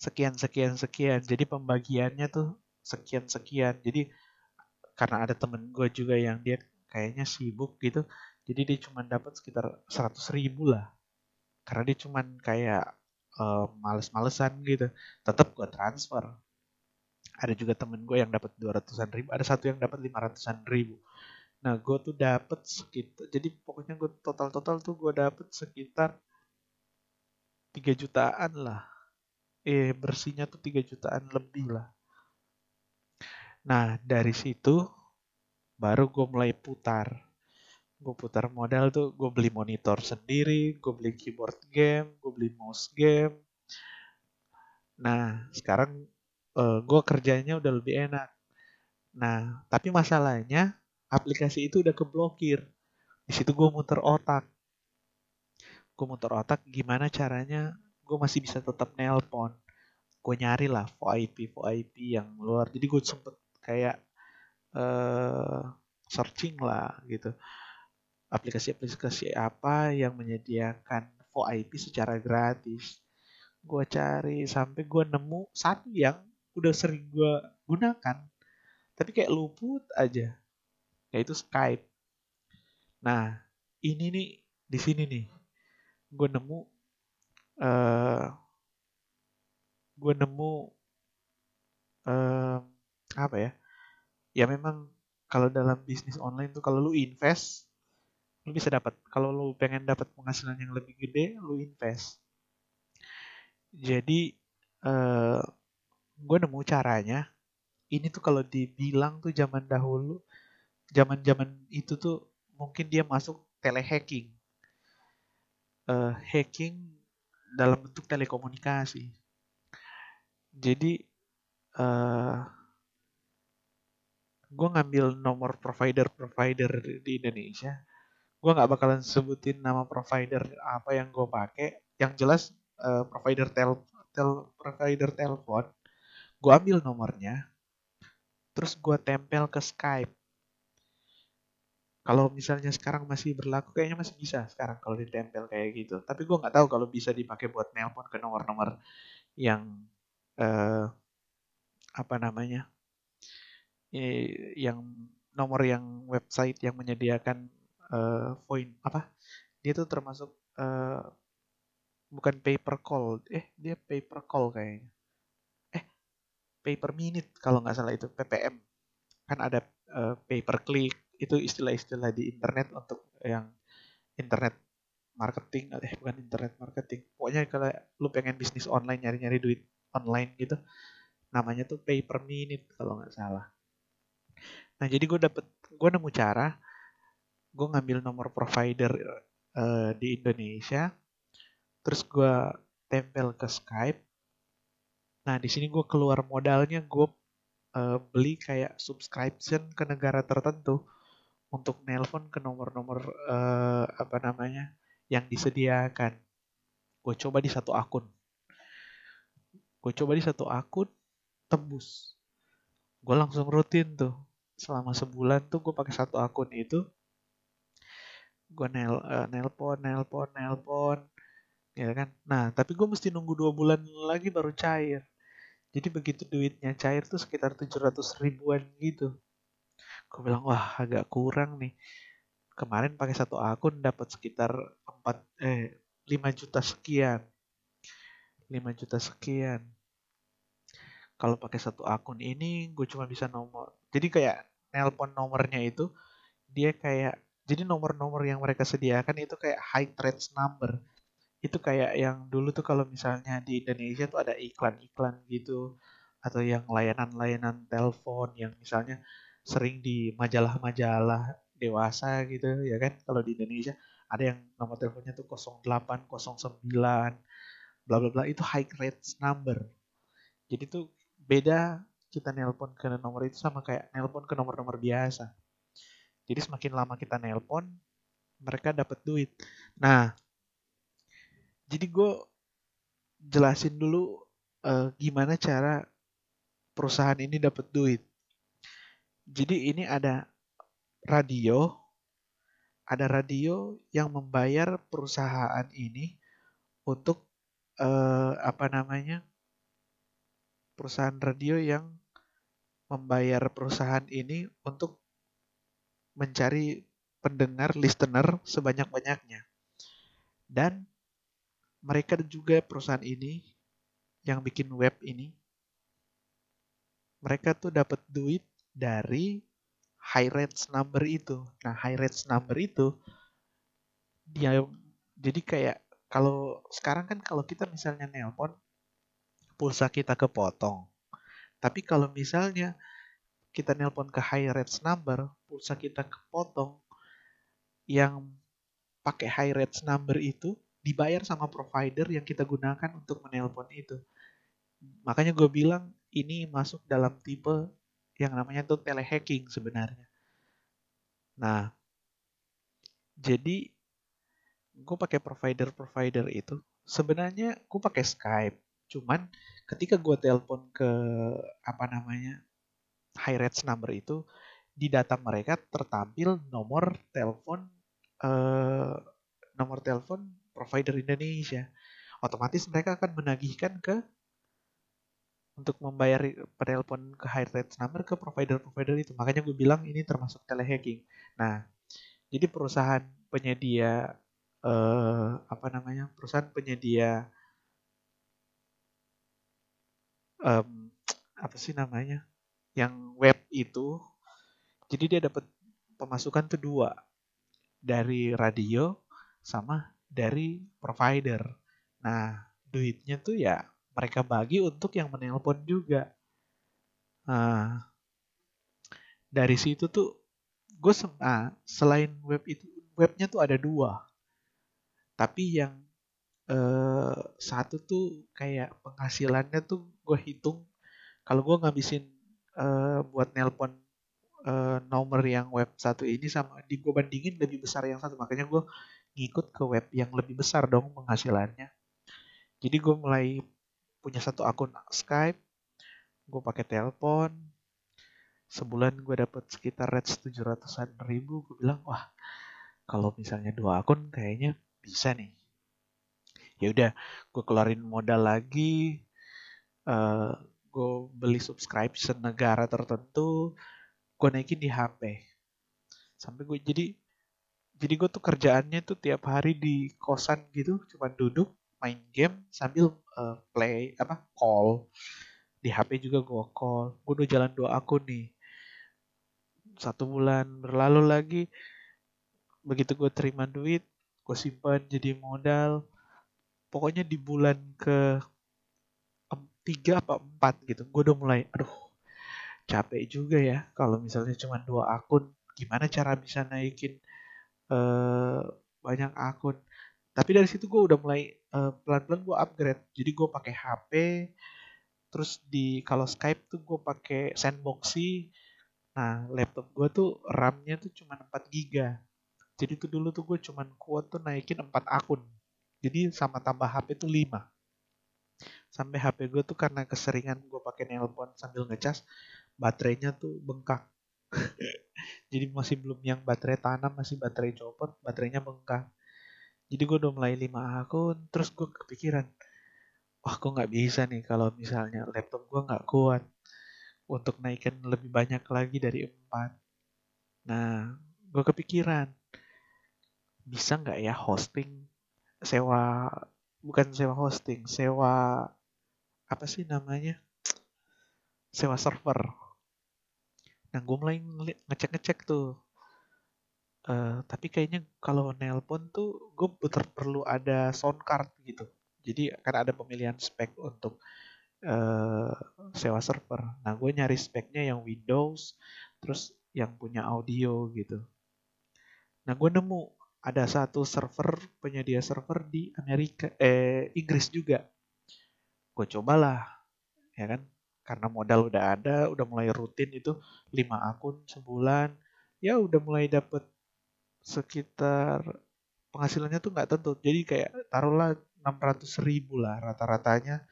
sekian sekian sekian. Jadi pembagiannya tuh sekian sekian. Jadi karena ada temen gue juga yang dia kayaknya sibuk gitu jadi dia cuma dapat sekitar seratus ribu lah. Karena dia cuma kayak uh, males-malesan gitu. Tetap gue transfer. Ada juga temen gue yang dapat dua ratusan ribu ada satu yang dapat lima ratusan ribu. Nah, gue tuh dapet sekitar, jadi pokoknya gue total-total tuh gue dapet sekitar 3 jutaan lah. Eh, bersihnya tuh 3 jutaan lebih lah. Nah, dari situ baru gue mulai putar. Gue putar modal tuh, gue beli monitor sendiri, gue beli keyboard game, gue beli mouse game. Nah, sekarang uh, eh, gue kerjanya udah lebih enak Nah, tapi masalahnya aplikasi itu udah keblokir. Di situ gue muter otak. Gue muter otak gimana caranya gue masih bisa tetap nelpon. Gue nyari lah VoIP VoIP yang luar. Jadi gue sempet kayak uh, searching lah gitu. Aplikasi-aplikasi apa yang menyediakan VoIP secara gratis. Gue cari sampai gue nemu satu yang udah sering gue gunakan. Tapi kayak luput aja. Yaitu Skype. Nah, ini nih di sini nih. Gue nemu uh, gue nemu uh, apa ya? Ya memang kalau dalam bisnis online tuh kalau lu invest lu bisa dapat. Kalau lu pengen dapat penghasilan yang lebih gede lu invest. Jadi uh, eh, gue nemu caranya. Ini tuh kalau dibilang tuh zaman dahulu zaman zaman itu tuh mungkin dia masuk telehacking. Uh, hacking dalam bentuk telekomunikasi. Jadi uh, gue ngambil nomor provider-provider di Indonesia gue nggak bakalan sebutin nama provider apa yang gue pakai. Yang jelas uh, provider tel tel provider telepon gue ambil nomornya terus gue tempel ke Skype kalau misalnya sekarang masih berlaku kayaknya masih bisa sekarang kalau ditempel kayak gitu. Tapi gue nggak tahu kalau bisa dipakai buat nelpon ke nomor-nomor yang uh, apa namanya yang nomor yang website yang menyediakan uh, point apa? Dia tuh termasuk uh, bukan paper call eh dia paper call kayaknya. Eh paper minute kalau nggak salah itu ppm kan ada uh, paper click itu istilah-istilah di internet untuk yang internet marketing eh bukan internet marketing. Pokoknya kalau lu pengen bisnis online nyari-nyari duit online gitu namanya tuh paper minute kalau nggak salah. Nah jadi gue dapet gue nemu cara gue ngambil nomor provider uh, di Indonesia terus gue tempel ke Skype. Nah di sini gue keluar modalnya gue uh, beli kayak subscription ke negara tertentu untuk nelpon ke nomor-nomor uh, apa namanya yang disediakan. Gue coba di satu akun. Gue coba di satu akun tembus. Gue langsung rutin tuh. Selama sebulan tuh gue pakai satu akun itu. Gue nel uh, nelpon nelpon nelpon ya kan? Nah tapi gue mesti nunggu dua bulan lagi baru cair. Jadi begitu duitnya cair tuh sekitar 700 ribuan gitu gue bilang wah agak kurang nih. Kemarin pakai satu akun dapat sekitar 4 eh 5 juta sekian. 5 juta sekian. Kalau pakai satu akun ini gue cuma bisa nomor jadi kayak nelpon nomornya itu dia kayak jadi nomor-nomor yang mereka sediakan itu kayak high threats number. Itu kayak yang dulu tuh kalau misalnya di Indonesia tuh ada iklan-iklan gitu atau yang layanan-layanan telepon yang misalnya sering di majalah-majalah dewasa gitu ya kan kalau di Indonesia ada yang nomor teleponnya tuh 08 09 bla bla bla itu high rates number. Jadi tuh beda kita nelpon ke nomor itu sama kayak nelpon ke nomor-nomor biasa. Jadi semakin lama kita nelpon, mereka dapat duit. Nah, jadi gue jelasin dulu uh, gimana cara perusahaan ini dapat duit. Jadi ini ada radio, ada radio yang membayar perusahaan ini untuk uh, apa namanya perusahaan radio yang membayar perusahaan ini untuk mencari pendengar, listener sebanyak-banyaknya. Dan mereka juga perusahaan ini yang bikin web ini, mereka tuh dapat duit dari high rates number itu. Nah, high rates number itu dia jadi kayak kalau sekarang kan kalau kita misalnya nelpon pulsa kita kepotong. Tapi kalau misalnya kita nelpon ke high rates number, pulsa kita kepotong, yang pakai high rates number itu dibayar sama provider yang kita gunakan untuk menelpon itu. Makanya gue bilang ini masuk dalam tipe yang namanya tuh telehacking sebenarnya. Nah, jadi gue pakai provider-provider itu sebenarnya gue pakai Skype. Cuman ketika gue telepon ke apa namanya high rates number itu di data mereka tertampil nomor telepon eh, nomor telepon provider Indonesia. Otomatis mereka akan menagihkan ke untuk membayar penelpon ke high rate number ke provider-provider itu. Makanya gue bilang ini termasuk telehacking. Nah, jadi perusahaan penyedia eh, apa namanya? Perusahaan penyedia um, apa sih namanya? Yang web itu jadi dia dapat pemasukan tuh dua dari radio sama dari provider. Nah, duitnya tuh ya mereka bagi untuk yang menelpon juga. Nah, dari situ tuh gue ah, selain web itu webnya tuh ada dua, tapi yang eh, satu tuh kayak penghasilannya tuh gue hitung kalau gue ngabisin eh, buat nelpon uh, nomor yang web satu ini sama di gue bandingin lebih besar yang satu. Makanya gue ngikut ke web yang lebih besar dong penghasilannya. Jadi gue mulai punya satu akun Skype gue pakai telepon. Sebulan gue dapat sekitar tujuh ratusan ribu gue bilang wah kalau misalnya dua akun kayaknya bisa nih. Ya udah gue keluarin modal lagi. Uh, gue beli subscription negara tertentu gue naikin di HP sampai gue jadi jadi gue tuh kerjaannya tuh tiap hari di kosan gitu cuma duduk main game sambil uh, play apa call. Di HP juga gue call. Gue udah jalan dua akun nih. Satu bulan berlalu lagi. Begitu gue terima duit gue simpan jadi modal. Pokoknya di bulan ke tiga apa empat gitu gue udah mulai aduh capek juga ya kalau misalnya cuma dua akun. Gimana cara bisa naikin uh, banyak akun tapi dari situ gue udah mulai uh, pelan-pelan gue upgrade. Jadi gue pakai HP terus di kalau Skype tuh gue pakai sandboxy. Nah laptop gue tuh RAM-nya tuh cuma 4 giga. Jadi tuh dulu tuh gue cuma kuat tuh naikin 4 akun. Jadi sama tambah HP tuh 5 sampai HP gue tuh karena keseringan gue pakai nelpon sambil ngecas baterainya tuh bengkak. <laughs> Jadi masih belum yang baterai tanam masih baterai copot baterainya bengkak jadi gue udah mulai lima akun terus gue kepikiran wah gue nggak bisa nih kalau misalnya laptop gue nggak kuat untuk naikin lebih banyak lagi dari empat? Nah gue kepikiran bisa nggak ya hosting? Sewa bukan sewa hosting sewa apa sih namanya? Sewa server. Nah, gue mulai ngecek-ngecek tuh. Uh, tapi kayaknya kalau nelpon tuh gue perlu ada sound card gitu. Jadi akan ada pemilihan spek untuk uh, sewa server. Nah, gue nyari speknya yang Windows, terus yang punya audio gitu. Nah, gue nemu ada satu server penyedia server di Amerika, eh Inggris juga. Gue cobalah, ya kan karena modal udah ada, udah mulai rutin itu 5 akun sebulan, ya udah mulai dapet sekitar penghasilannya tuh nggak tentu. Jadi kayak taruhlah 600 ribu lah rata-ratanya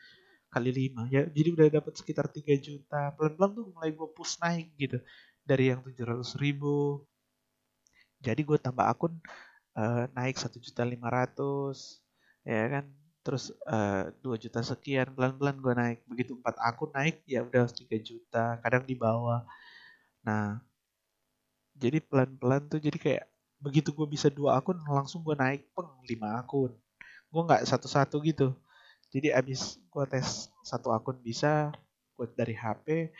kali 5 ya jadi udah dapet sekitar 3 juta. Pelan-pelan tuh mulai gue push naik gitu. Dari yang 700 ribu. Jadi gue tambah akun uh, naik satu juta lima ratus. Ya kan? Terus uh, eh, 2 juta sekian. Pelan-pelan gue naik. Begitu empat akun naik ya udah 3 juta. Kadang di bawah. Nah jadi pelan-pelan tuh jadi kayak begitu gue bisa dua akun langsung gue naik peng lima akun. Gue nggak satu-satu gitu. Jadi abis gue tes satu akun bisa gue dari HP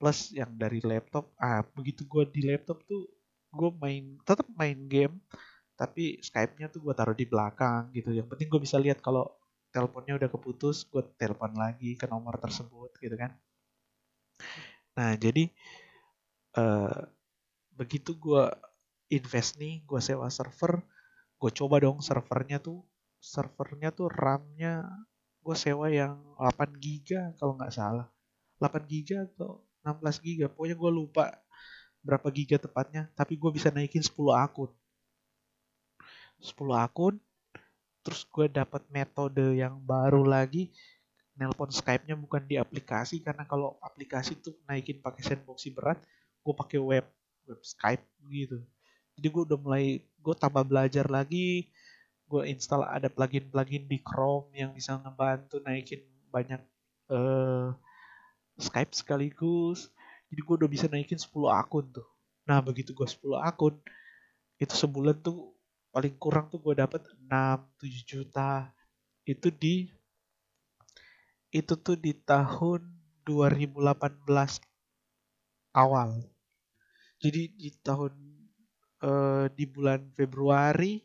plus yang dari laptop ah begitu gue di laptop tuh gue main tetap main game tapi Skype-nya tuh gue taruh di belakang gitu. Yang penting gue bisa lihat kalau teleponnya udah keputus gue telepon lagi ke nomor tersebut gitu kan. Nah jadi uh, begitu gue invest nih gue sewa server gue coba dong servernya tuh servernya tuh RAM-nya gue sewa yang 8 giga kalau nggak salah. 8 giga atau 16 giga pokoknya gue lupa berapa giga tepatnya tapi gue bisa naikin 10 akun. 10 akun terus gue dapat metode yang baru lagi nelpon Skype-nya bukan di aplikasi karena kalau aplikasi tuh naikin pakai sandboxy berat gue pakai web web Skype gitu jadi gue udah mulai gue tambah belajar lagi. Gue install ada plugin-plugin di Chrome yang bisa ngebantu naikin banyak uh, Skype sekaligus. Jadi gue udah bisa naikin 10 akun tuh. Nah begitu gue 10 akun itu sebulan tuh paling kurang tuh gue dapet 6 7 juta. Itu di itu tuh di tahun 2018 awal. Jadi di tahun uh, di bulan Februari.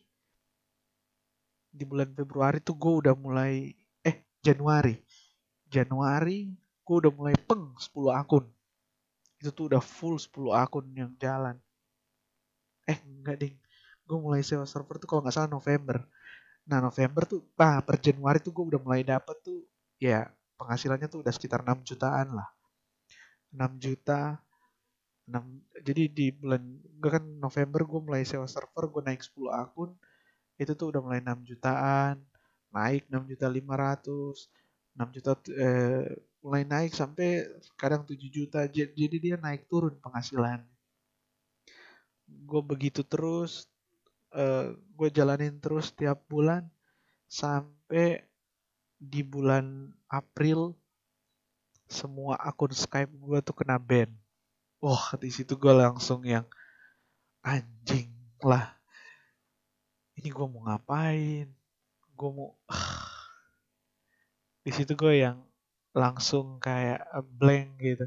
Di bulan Februari tuh gue udah mulai eh Januari. Januari gue udah mulai peng 10 akun. Itu tuh udah full 10 akun yang jalan. Eh enggak ding. Gue mulai sewa server tuh kalau nggak salah November. Nah November tuh ah per Januari tuh gue udah mulai dapet tuh ya penghasilannya tuh udah sekitar 6 jutaan lah. 6 juta 6, jadi di bulan gue kan November gue mulai sewa server gue naik 10 akun itu tuh udah mulai 6 jutaan naik 6 juta 500 6 juta eh, mulai naik sampai kadang 7 juta jadi dia naik turun penghasilan gue begitu terus eh, gue jalanin terus tiap bulan sampai di bulan April semua akun Skype gue tuh kena ban. Wah di situ gue langsung yang anjing lah. Ini gue mau ngapain? Gue mau <sighs> di situ gue yang langsung kayak blank gitu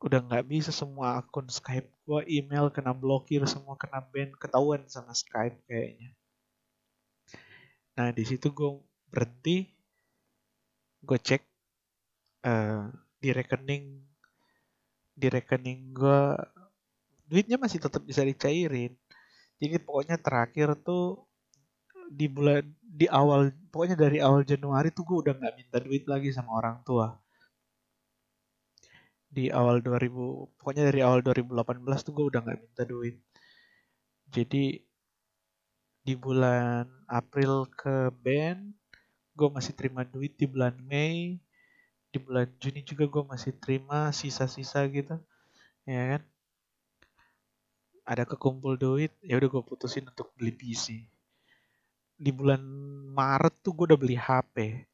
udah nggak bisa semua akun Skype gue email kena blokir semua kena ban ketahuan sama Skype kayaknya nah di situ gue berhenti gue cek uh, di rekening di rekening gue duitnya masih tetap bisa dicairin. Jadi pokoknya terakhir tuh di bulan di awal pokoknya dari awal Januari tuh gue udah nggak minta duit lagi sama orang tua. Di awal 2000 pokoknya dari awal 2018 tuh gue udah nggak minta duit. Jadi di bulan April ke band gue masih terima duit di bulan Mei di bulan Juni juga gue masih terima sisa-sisa gitu ya kan? Ada kekumpul duit ya udah gue putusin untuk beli PC di bulan Maret tuh gue udah beli HP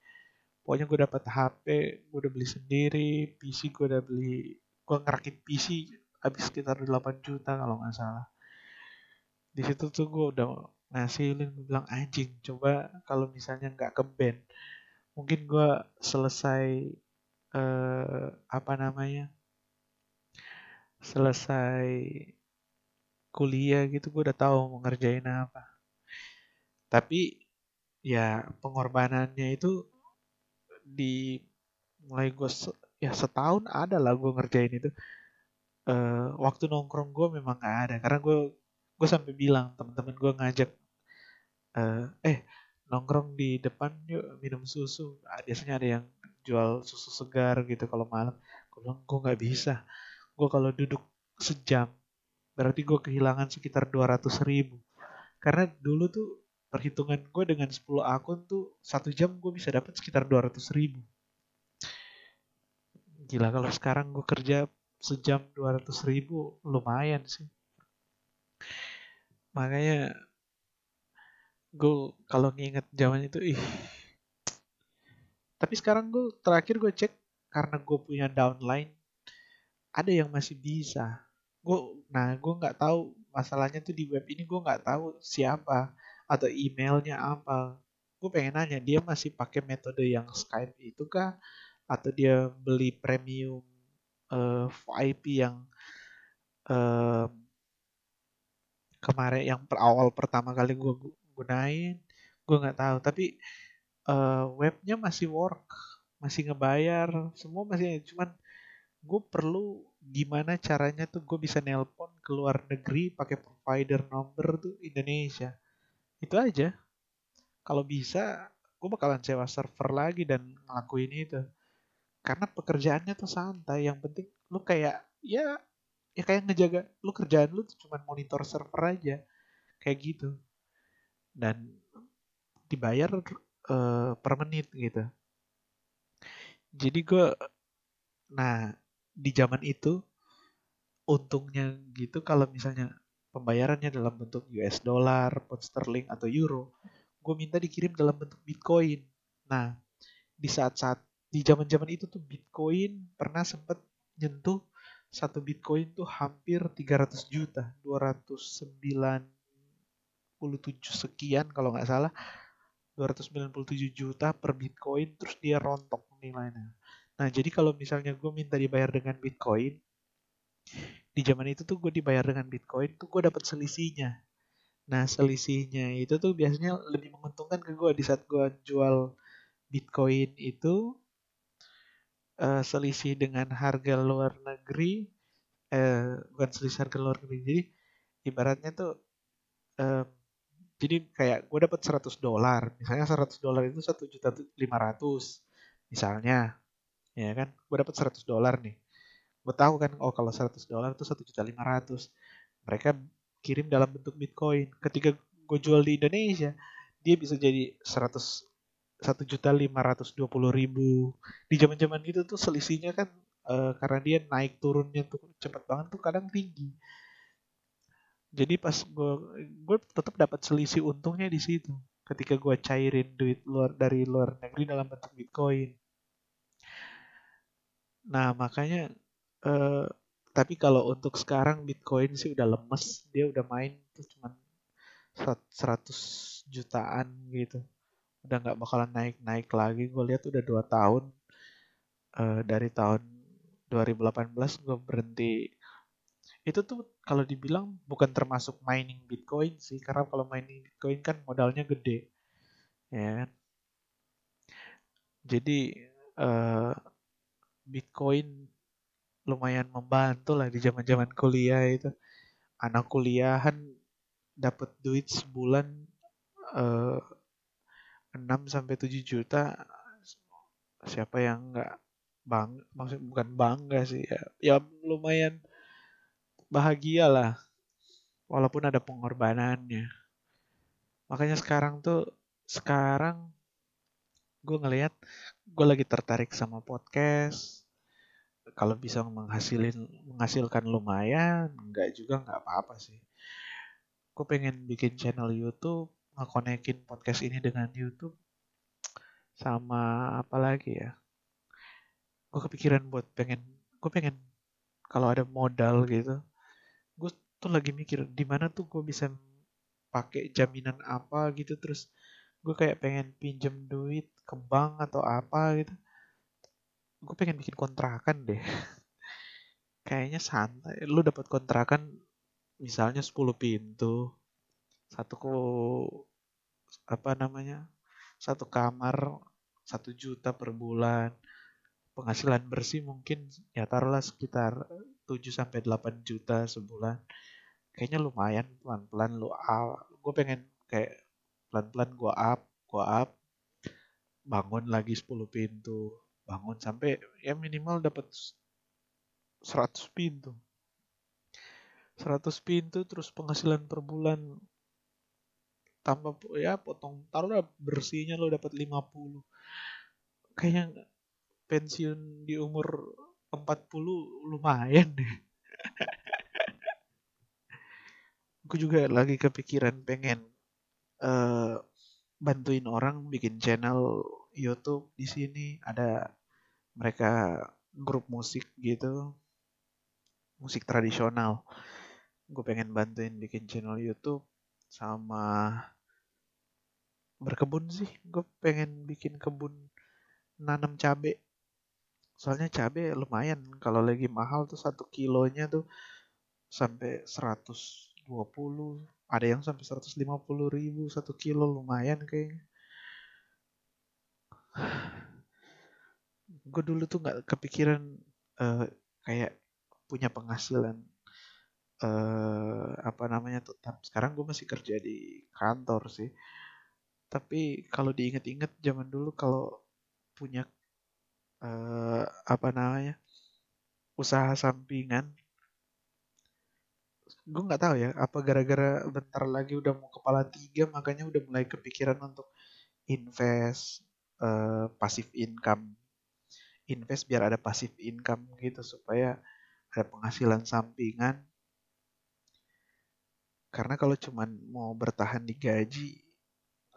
pokoknya gue dapat HP gue udah beli sendiri PC gue udah beli gue ngerakit PC habis sekitar 8 juta kalau nggak salah. Di situ tuh gue udah ngasilin gue bilang anjing coba kalau misalnya nggak ke band mungkin gue selesai eh, apa namanya selesai kuliah gitu gue udah tahu mau ngerjain apa. Tapi ya pengorbanannya itu di mulai gue se, ya setahun ada lah gue ngerjain itu. Uh, waktu nongkrong gue memang gak ada karena gue gue sampai bilang teman-teman gue ngajak uh, eh nongkrong di depan yuk minum susu. Nah, biasanya ada yang jual susu segar gitu kalau malam. Gue bilang gue nggak bisa. Gue kalau duduk sejam berarti gue kehilangan sekitar 200 ribu. Karena dulu tuh perhitungan gue dengan 10 akun tuh satu jam gue bisa dapat sekitar 200 ribu. Gila kalau sekarang gue kerja sejam 200 ribu lumayan sih. Makanya gue kalau nginget zaman itu ih tapi sekarang gue terakhir gue cek karena gue punya downline ada yang masih bisa. Gue nah gue nggak tahu masalahnya tuh di web ini gue nggak tahu siapa atau emailnya apa. Gue pengen nanya dia masih pakai metode yang Skype itu kah? Atau dia beli premium uh, eh, VIP yang uh, kemarin yang awal pertama kali gue gunain? Gue nggak tahu. Tapi uh, webnya masih work masih ngebayar semua masih cuman gue perlu gimana caranya tuh gue bisa nelpon ke luar negeri pakai provider number tuh Indonesia. Itu aja. Kalau bisa gue bakalan sewa server lagi dan ngelakuin itu. Karena pekerjaannya tuh santai. Yang penting lu kayak ya ya kayak ngejaga lu kerjaan lu tuh cuma monitor server aja. Kayak gitu. Dan dibayar uh, per menit gitu jadi gue nah di zaman itu untungnya gitu kalau misalnya pembayarannya dalam bentuk US dollar, pound sterling atau euro, gue minta dikirim dalam bentuk Bitcoin. Nah, di saat-saat di zaman-zaman itu tuh Bitcoin pernah sempat nyentuh satu Bitcoin tuh hampir 300 juta, 297 sekian kalau nggak salah. 297 juta per Bitcoin terus dia rontok nilainya. Nah, jadi kalau misalnya gue minta dibayar dengan Bitcoin, di zaman itu tuh gue dibayar dengan Bitcoin tuh gue dapat selisihnya. Nah, selisihnya itu tuh biasanya lebih menguntungkan ke gue di saat gue jual Bitcoin itu uh, selisih dengan harga luar negeri eh bukan selisih harga luar negeri jadi ibaratnya tuh um, jadi kayak gue dapat 100 dolar. Misalnya 100 dolar itu satu juta lima ratus misalnya. Ya kan? Gue dapat 100 dolar nih. Gue tahu kan oh kalau 100 dolar itu satu juta lima ratus. Mereka kirim dalam bentuk bitcoin. Ketika gue jual di Indonesia dia bisa jadi 100 satu juta lima ratus dua puluh ribu. Di zaman zaman itu tuh selisihnya kan uh, karena dia naik turunnya tuh cepat banget tuh kadang tinggi jadi pas gue gue tetap dapat selisih untungnya di situ ketika gue cairin duit luar dari luar negeri dalam bentuk bitcoin nah makanya uh, tapi kalau untuk sekarang bitcoin sih udah lemes dia udah main tuh cuman 100 jutaan gitu udah nggak bakalan naik-naik lagi. Gue lihat udah dua tahun uh, dari tahun 2018 gue berhenti. Itu tuh kalau dibilang bukan termasuk mining Bitcoin sih, karena kalau mining Bitcoin kan modalnya gede, ya. Kan? Jadi uh, Bitcoin lumayan membantu lah di zaman-zaman kuliah itu. Anak kuliahan dapat duit sebulan uh, 6 sampai 7 juta siapa yang nggak bang maksud bukan bangga sih ya ya lumayan bahagia lah walaupun ada pengorbanannya. Makanya sekarang tuh sekarang gue ngelihat gue lagi tertarik sama podcast. Kalau bisa menghasilin menghasilkan lumayan nggak juga nggak apa-apa sih. Gue pengen bikin channel YouTube ngekonekin podcast ini dengan YouTube. Sama apa lagi ya? Gue kepikiran buat pengen gue pengen kalau ada modal gitu tuh lagi mikir di mana tuh gue bisa pakai jaminan apa gitu terus gue kayak pengen pinjem duit ke bank atau apa gitu. Gue pengen bikin kontrakan deh. <laughs> Kayaknya santai. Lu dapat kontrakan misalnya 10 pintu satu apa namanya satu kamar satu juta per bulan. Penghasilan bersih mungkin ya taruhlah sekitar 7 sampai 8 juta sebulan kayaknya lumayan pelan-pelan lu gue pengen kayak pelan-pelan gue up gue up bangun lagi 10 pintu bangun sampai ya minimal dapat 100 pintu. 100 pintu terus penghasilan per bulan tambah ya potong taruhlah bersihnya lo dapat 50 kayaknya pensiun di umur 40 lumayan deh gue juga lagi kepikiran pengen uh, bantuin orang bikin channel YouTube di sini. Ada mereka grup musik gitu. Musik tradisional. Gue pengen bantuin bikin channel YouTube sama berkebun sih. Gue pengen bikin kebun nanam cabe. Soalnya cabe lumayan. Kalau lagi mahal tuh satu kilonya tuh sampai 120 ada yang sampai 150 ribu satu kilo lumayan kayaknya. <sighs> Gue dulu tuh nggak kepikiran uh, kayak punya penghasilan uh, apa namanya tetap sekarang gue masih kerja di kantor sih. Tapi kalau diinget-inget zaman dulu kalau punya uh, apa namanya usaha sampingan gue nggak tahu ya apa gara-gara bentar lagi udah mau kepala tiga makanya udah mulai kepikiran untuk invest uh, pasif income. Invest biar ada pasif income gitu supaya ada penghasilan sampingan. Karena kalau cuman mau bertahan di gaji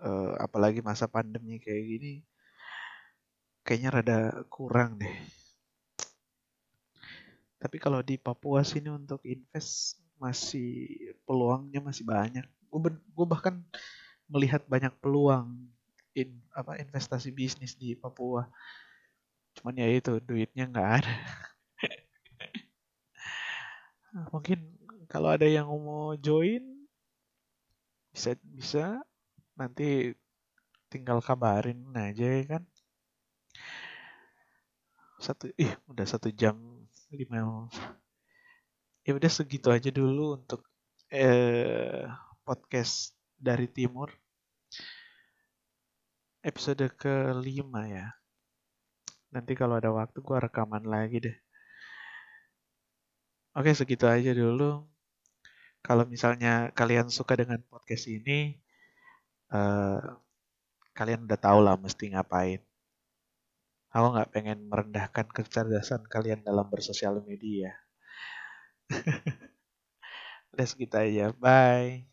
uh, apalagi masa pandemi kayak gini kayaknya rada kurang deh. Tapi kalau di Papua sini untuk invest masih peluangnya masih banyak. Gue bahkan melihat banyak peluang in apa investasi bisnis di Papua. Cuman ya itu duitnya nggak ada. <laughs> Mungkin kalau ada yang mau join bisa bisa. Nanti tinggal kabarin aja ya kan? Satu ih udah satu jam lima ya udah segitu aja dulu untuk eh, podcast dari timur. Episode kelima ya. Nanti kalau ada waktu gua rekaman lagi deh. Oke segitu aja dulu. Kalau misalnya kalian suka dengan podcast ini uh, kalian udah tahu lah mesti ngapain. Aku nggak pengen merendahkan kecerdasan kalian dalam bersosial media. <laughs> Udah segitu aja. Bye.